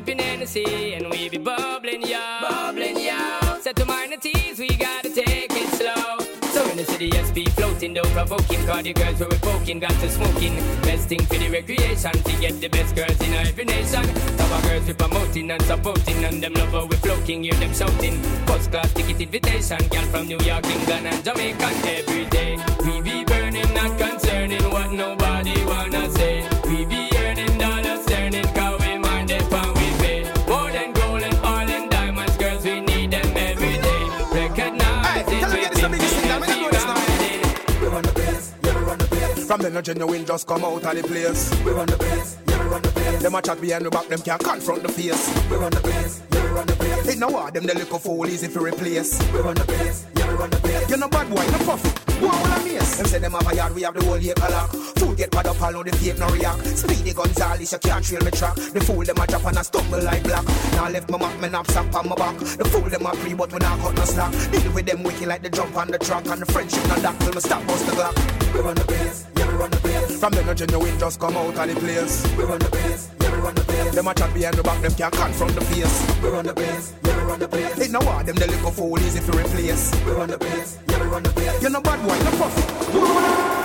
sipping Hennessy and we be bubbling, yo. Bubbling, yo. Set to minor teas, we gotta take it slow. So in the city, yes, be floating, though provoking. Cause the girls were poking, got to smoking. Best thing for the recreation, to get the best girls in every nation. Top girls we promoting and supporting, and them lover we floating, hear them shouting. First class ticket invitation, girl from New York, England, and Jamaica every day. We be burning, not concerning what nobody wanna say. From the no genuine just come out of the place. We run the place, yeah, we run the place. Them a chat behind the back, them can't confront the face. We run the place run the place. It no hard, them the little fool easy to replace. We run the place, yeah, we run the place. You're no bad boy, no profit. Go on a mess. Them say them have a yard, we have the whole year lock. Food get bad up, I know the fake no react. Speedy Gonzales, you can't trail me track. The fool them a drop and I stumble like black. Now I left my map, my knapsack on my back. The fool them a pre, but when I got no slack. Deal with them wicked like the jump on the track. And the friendship not that till me stop bust the clock. We run the place, yeah, we run the place. From the no genuine just come out of the place. We run the place, we run the place. Them a chat behind the back, them can't confront the face. We run the place, yeah, we run the place. It no war, them the little fool easy to replace. We run the place, yeah, we run the place. You're no bad boy, no puff.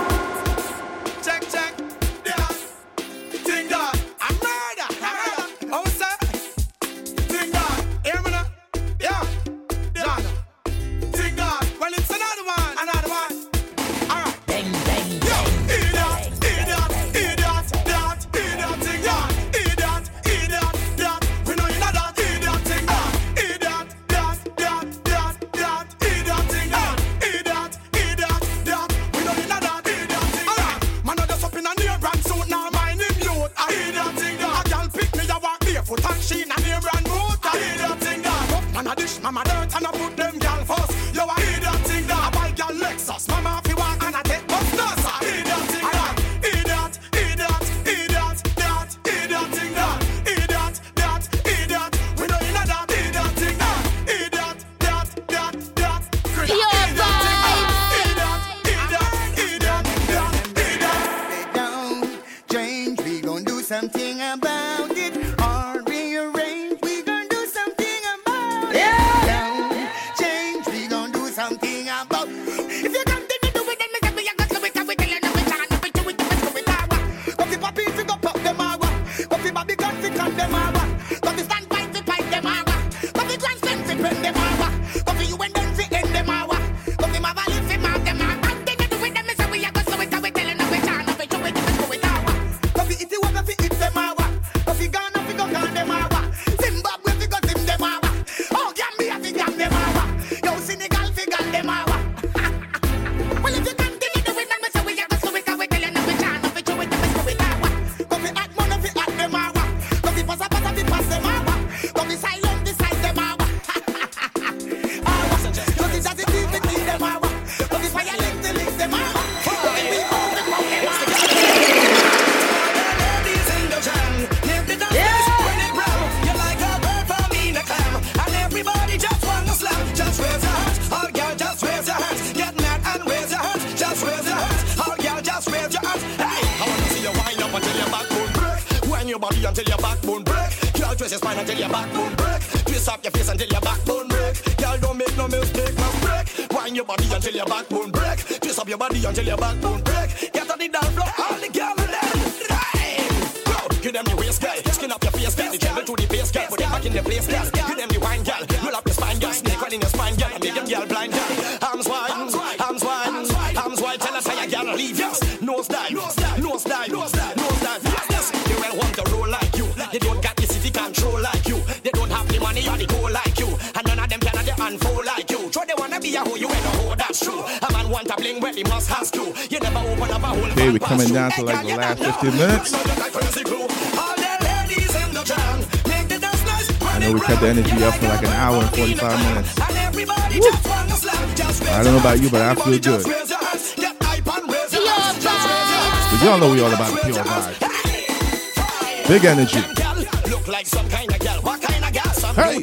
Your backbone break. Twist up your face until your backbone break. Girl, don't make no mistake, no break. Wind your body until your backbone break. Twist up your body until your backbone break. Get on the dance floor, all the girls in there. Give them the waist, girl. Skin up your face, girl. The tremble to the bass, girl. Put them back in the place, girl. Give them the wine, girl. Roll up your spine, girl. Snake one in your spine, girl. Make them girl blind, girl. Be a hoe, you ain't a hoe, that's true. A man want a bling where he must has to. You never open up a hole. Okay, we're coming down to like the last 15 minutes. I know we kept the energy up for like an hour and 45 minutes. I don't know about you, but I feel good. Because y'all know we all about the pure vibe. Big energy. Look like some kind of gal. What kind of gal? Some Hey.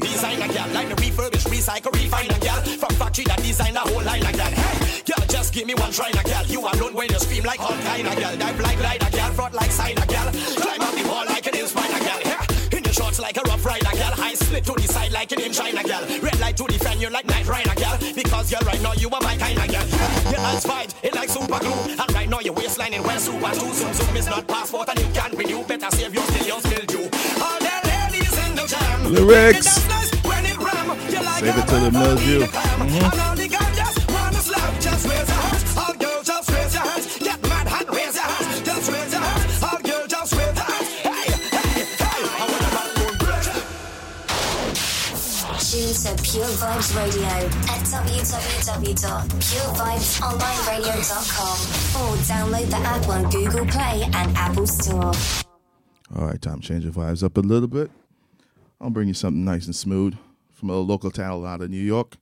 Recycle, refine a gal. From factory that design a whole line of gal. Hey, girl, just give me one try a gal. You alone when you scream like all kind of gal. Dive like glider gal. Front like side a gal. Climb up the wall like an inspire gal. Yeah. In the shorts like a rough rider gal. High split to the side like an in China gal. Red light to the fan, you like night rider gal. Because you're right now, you are my kind of gal. Your eyes fight, it like super glue. And right now, your waistline in well super too. Zoom zoom is not passport and you can't renew. Better save your still, your still due. All the ladies in the jam. Lyrics. Save it till it mills you. To Pure Vibes Radio at www.purevibesonlineradio.com or download the app on Google Play and Apple Store. All right, time your vibes up a little bit. I'll bring you something nice and smooth from a local talent out of New York.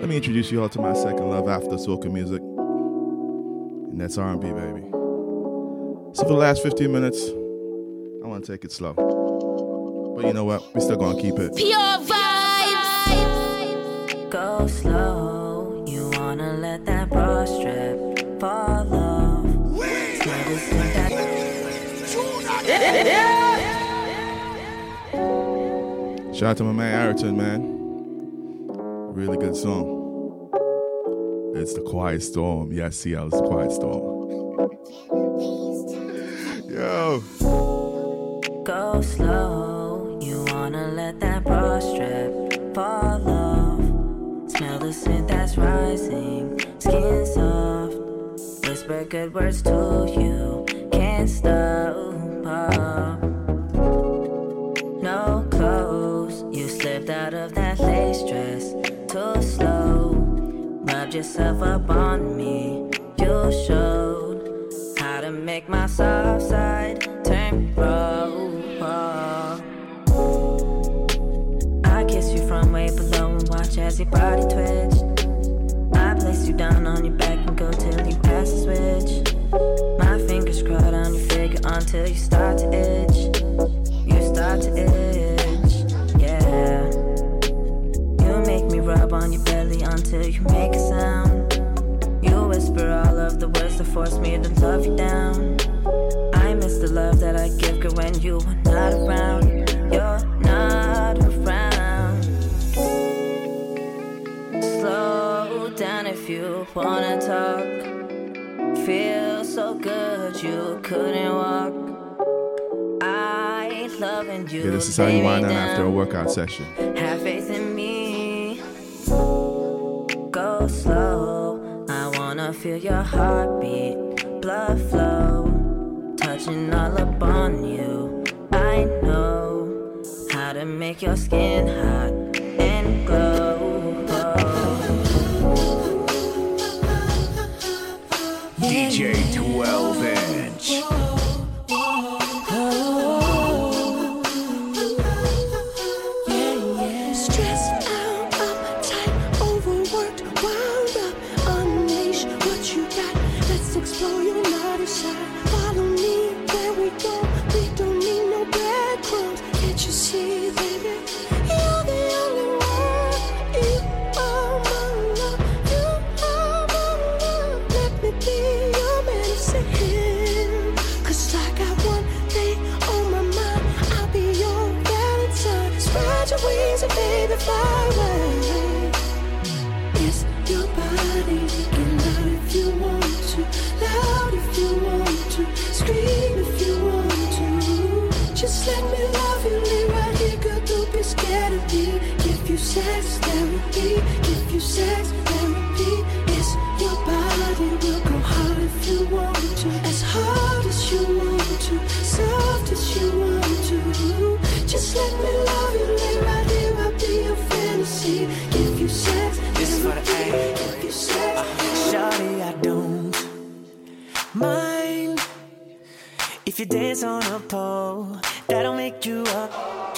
Let me introduce you all to my second love after soca music, and that's R&B, baby. So for the last 15 minutes, I want to take it slow, but you know what? We're still gonna keep it. Pure vibes. Go slow. Shout out to my man Ayrton, man. Really good song. It's the Quiet Storm. Yes, CL, it's the Quiet Storm. Yo. Go slow. You wanna let that bra strap fall off. Smell the scent that's rising. Skin soft. Whisper good words to you. Can't stop. Yourself up on me. You showed how to make my soft side turn pro. I kiss you from way below and watch as your body twitch. I place you down on your back and go till you pass the switch. My fingers crawl down your figure until you start to itch. You start to itch, rub on your belly until you make a sound. You whisper all of the words to force force me to love you down. I miss the love that I give, girl, when you are not around. You're not around. Slow down if you wanna talk. Feel so good you couldn't walk. I loving you. Yeah, this is how you wind down after a workout session. Feel your heartbeat, blood flow, touching all up on you. I know how to make your skin hot and glow. DJ 12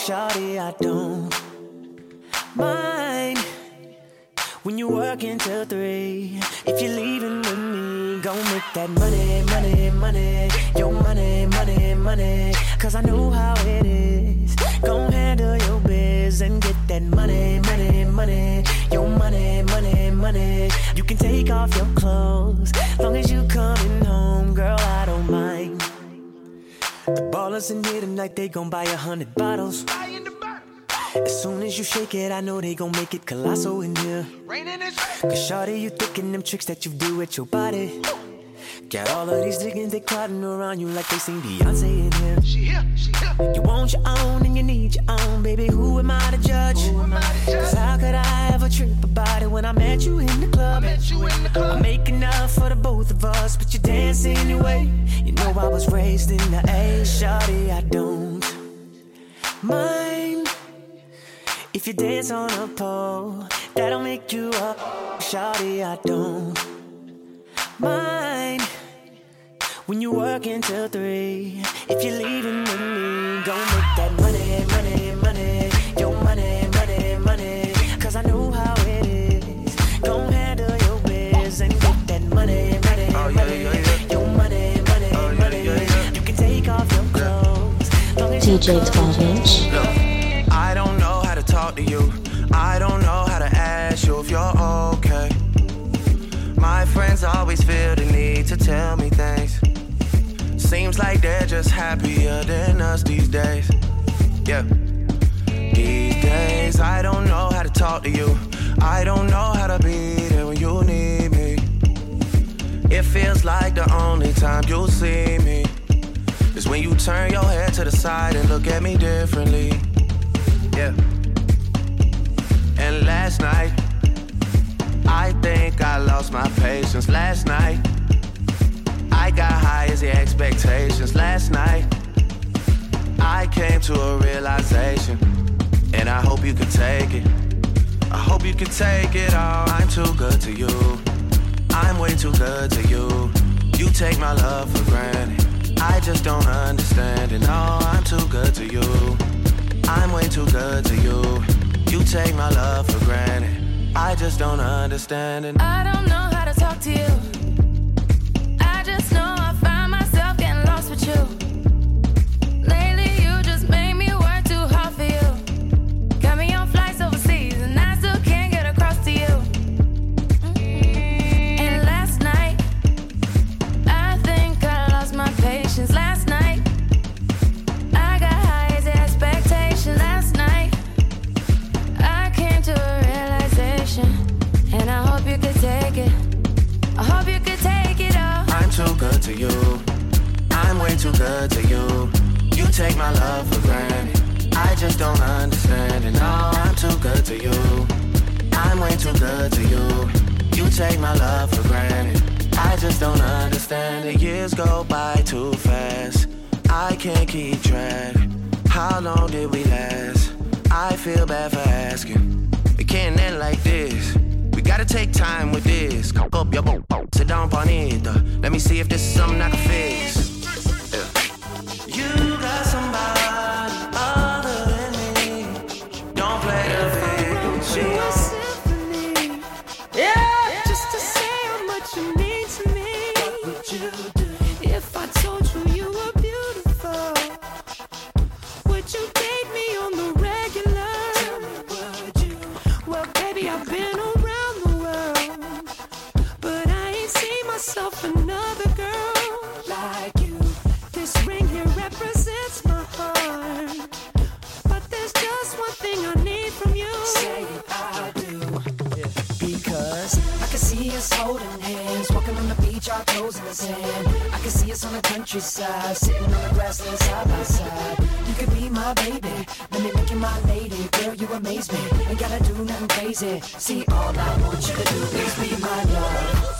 Shawty, I don't mind when you work until three. If you're leaving with me, gon' make that money, money, money. Your money, money, money. Cause I know how it is. Gon' handle your biz and get that money, money, money. Your money, money, money. You can take off your clothes. Long as you coming home, girl, I don't mind. The ballers in here tonight, they gon' buy a hundred bottles. As soon as you shake it, I know they gon' make it colossal in here. Cause shawty, you thinking them tricks that you do with your body. Got all of these niggas, they crowding around you like they seen Beyonce in here. She here, she here. You want your own and you need your own, baby. Who am I to judge? Who am I to judge? Cause how could I ever trip about it when I met you in the club? I make enough for the both of us, but you dance anyway. You know I was raised in the A, shawty, I don't mind. If you dance on a pole, that'll make you up. Shawty, I don't mind. When you work until three, if you're leaving with me, gon' make that money, money, money. Your money, money, money. Cause I know how it is. Gon' handle your biz and get that money, money, oh, money. Your money, money, oh, money. You can take off your clothes. Long as DJ 12 inch. Look, I don't know how to talk to you. I don't know how to ask you if you're okay. My friends always feel the need to tell me things. Seems like they're just happier than us these days. Yeah. These days, I don't know how to talk to you. I don't know how to be there when you need me. It feels like the only time you'll see me is when you turn your head to the side and look at me differently. Yeah. And last night, I think I lost my patience. Last night, got high as the expectations. Last night, I came to a realization, and I hope you can take it. I hope you can take it all. I'm too good to you. I'm way too good to you. You take my love for granted. I just don't understand it. No, I'm too good to you. I'm way too good to you. You take my love for granted. I just don't understand it. I don't know how to talk to you. You. Too good to you. You take my love for granted. I just don't understand it. No, I'm too good to you. I'm way too good to you. You take my love for granted. I just don't understand it. Years go by too fast. I can't keep track. How long did we last? I feel bad for asking. It can't end like this. We gotta take time with this. Cock up your boat, sit down on it. Uh, Let me see if this is something I can fix. Sitting on the grassland side by side. You could be my baby, let me make you my lady. Girl, you amaze me, ain't gotta do nothing crazy. See, all I want you to do is be my love.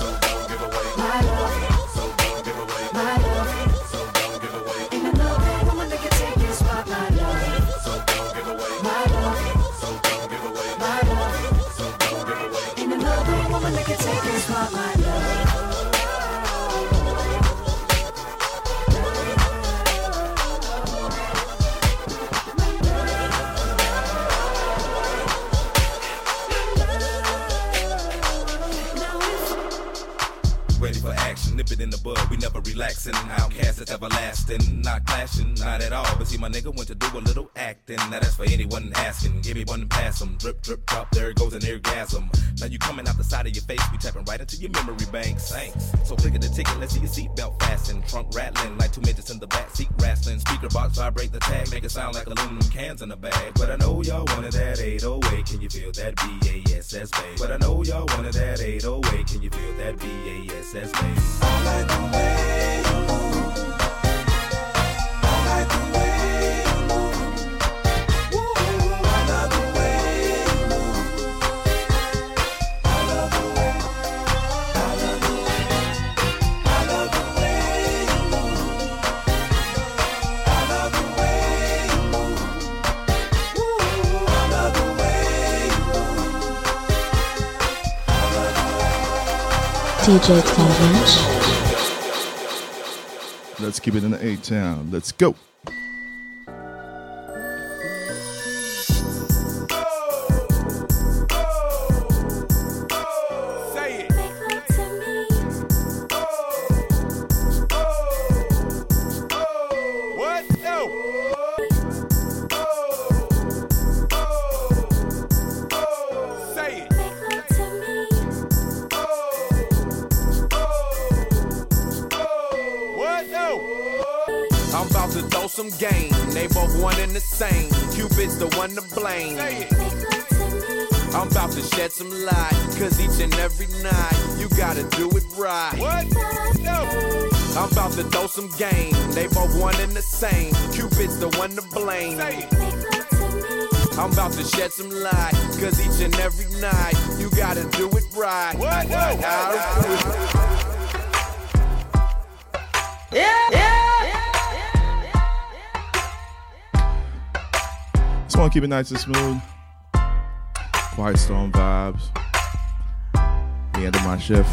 We never relaxing. Outcast everlasting. Not clashing, not at all. But see, my nigga went to do a little acting. Now that's for anyone asking. Give me one and pass 'em. Drip, drip, drop. There it goes an orgasm. Now you coming out the side of your face. We tapping right into your memory bank. Thanks. So click at the ticket. Let's see your seatbelt fasten. Trunk rattling like two midgets in the back seat wrestling. Speaker box vibrate the tag. Make it sound like aluminum cans in a bag. But I know y'all wanted that 808. Can you feel that BASS bass? But I know y'all wanted that 808. Can you feel that BASS bass? I like the way you move. DJ. Let's keep it in the A town. Let's go. Each and every night, you gotta do it right. What? No. Yeah, yeah. Just want to keep it nice and smooth. Quiet storm vibes. The end of my shift.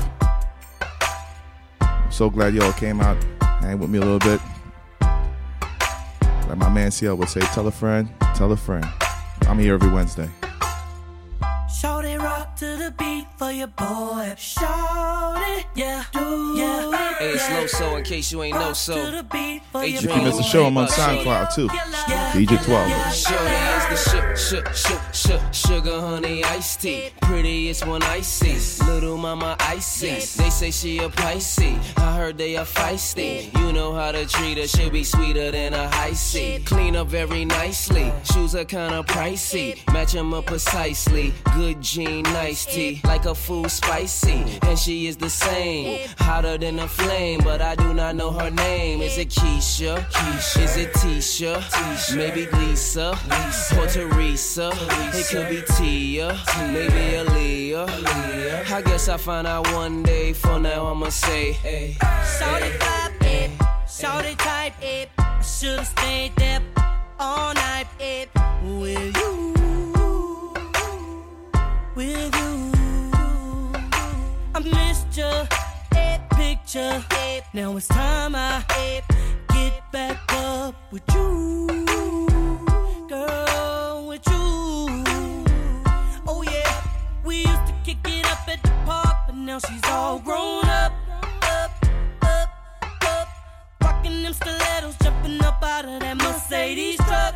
I'm so glad y'all came out, hang with me a little bit. Like my man CL would say, tell a friend, tell a friend. I'm here every Wednesday. For your boy. Shout it, yeah, do yeah. Hey, it's Loso in case you ain't know so. to the beat If you missed the show, I'm on SoundCloud too. DJ 12. Shorty is the sh- sh- sh- sh- sugar honey iced tea. Prettiest one I see. Little mama icy. They say she a Pisces. I heard they are feisty. You know how to treat her. She'll be sweeter than a high C. Clean up very nicely. Shoes are kinda pricey. Match 'em up precisely. Good jean, nice tea. Like a food spicy. And she is the same. Hotter than a flame. But I do not know her name. Is it Keisha? Keisha. Is it Tisha? Tisha. Maybe Lisa. Lisa. Or Teresa. It could be Tia. Maybe Aaliyah. I guess I'll find out one day. For now, I'ma say, hey. Shorty vibe, it. Shorty type, it. I should've stayed there all night, it. With you, with you. I missed your picture. Now it's time I get back up with you, girl, with you. Oh yeah, we used to kick it up at the park, but now she's all grown up, up, up, up. Rocking them stilettos, jumping up out of that Mercedes truck.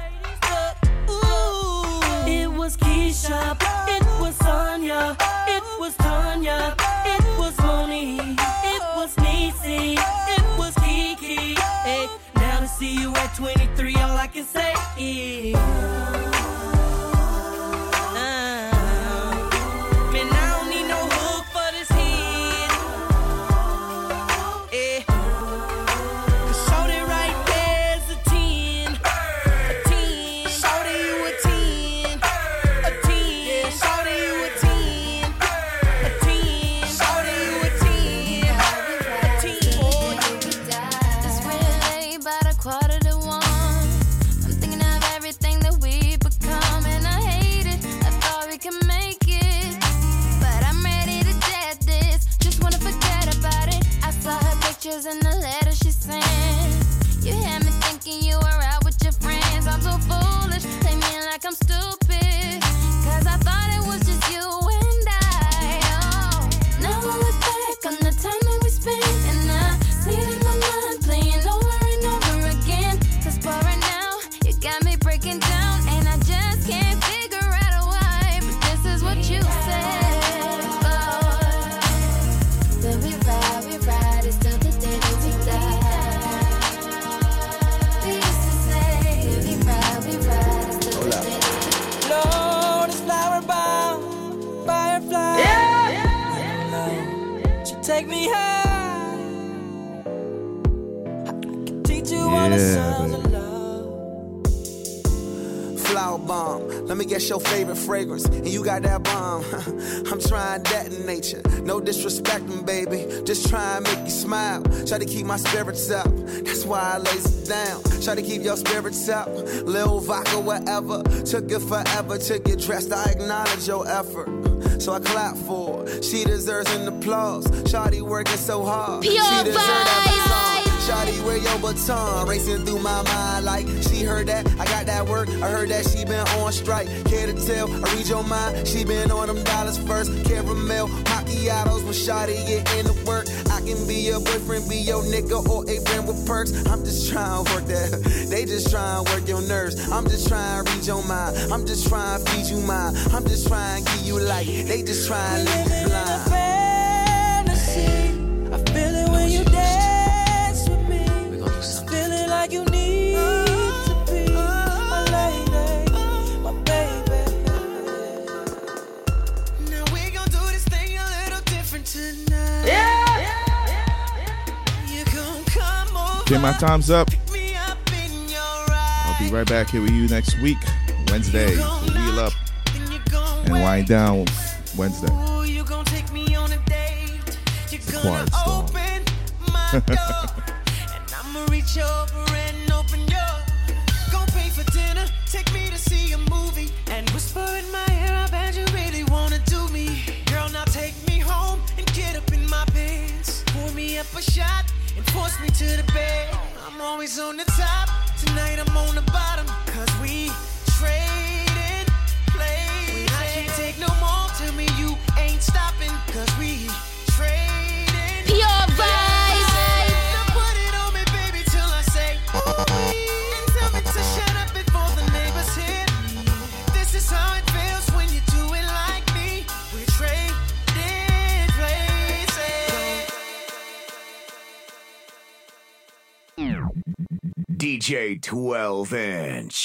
Ooh, it was Keisha, 23, all I can say is. Try to keep my spirits up. That's why I lays it down. Try to keep your spirits up. Lil vodka, whatever. Took it forever to get dressed. I acknowledge your effort. So I clap for her. She deserves an applause. Shawty working so hard. Pure she deserves that baton. Shawty, where your baton? Racing through my mind like she heard that. I got that work. I heard that she been on strike. Care to tell? I read your mind. She been on them dollars first. Caramel macchiatos when Shawty get into work. Can be your boyfriend, be your nigga, or a friend with perks. I'm just trying to work that. They just trying to work your nerves. I'm just trying to read your mind. I'm just trying to feed you mine. I'm just trying to give you light. They just trying to leave my time's up. I'll be right back here with you next week, Wednesday. Wheel up and wind down Wednesday. Ooh, you gon' 12 inch.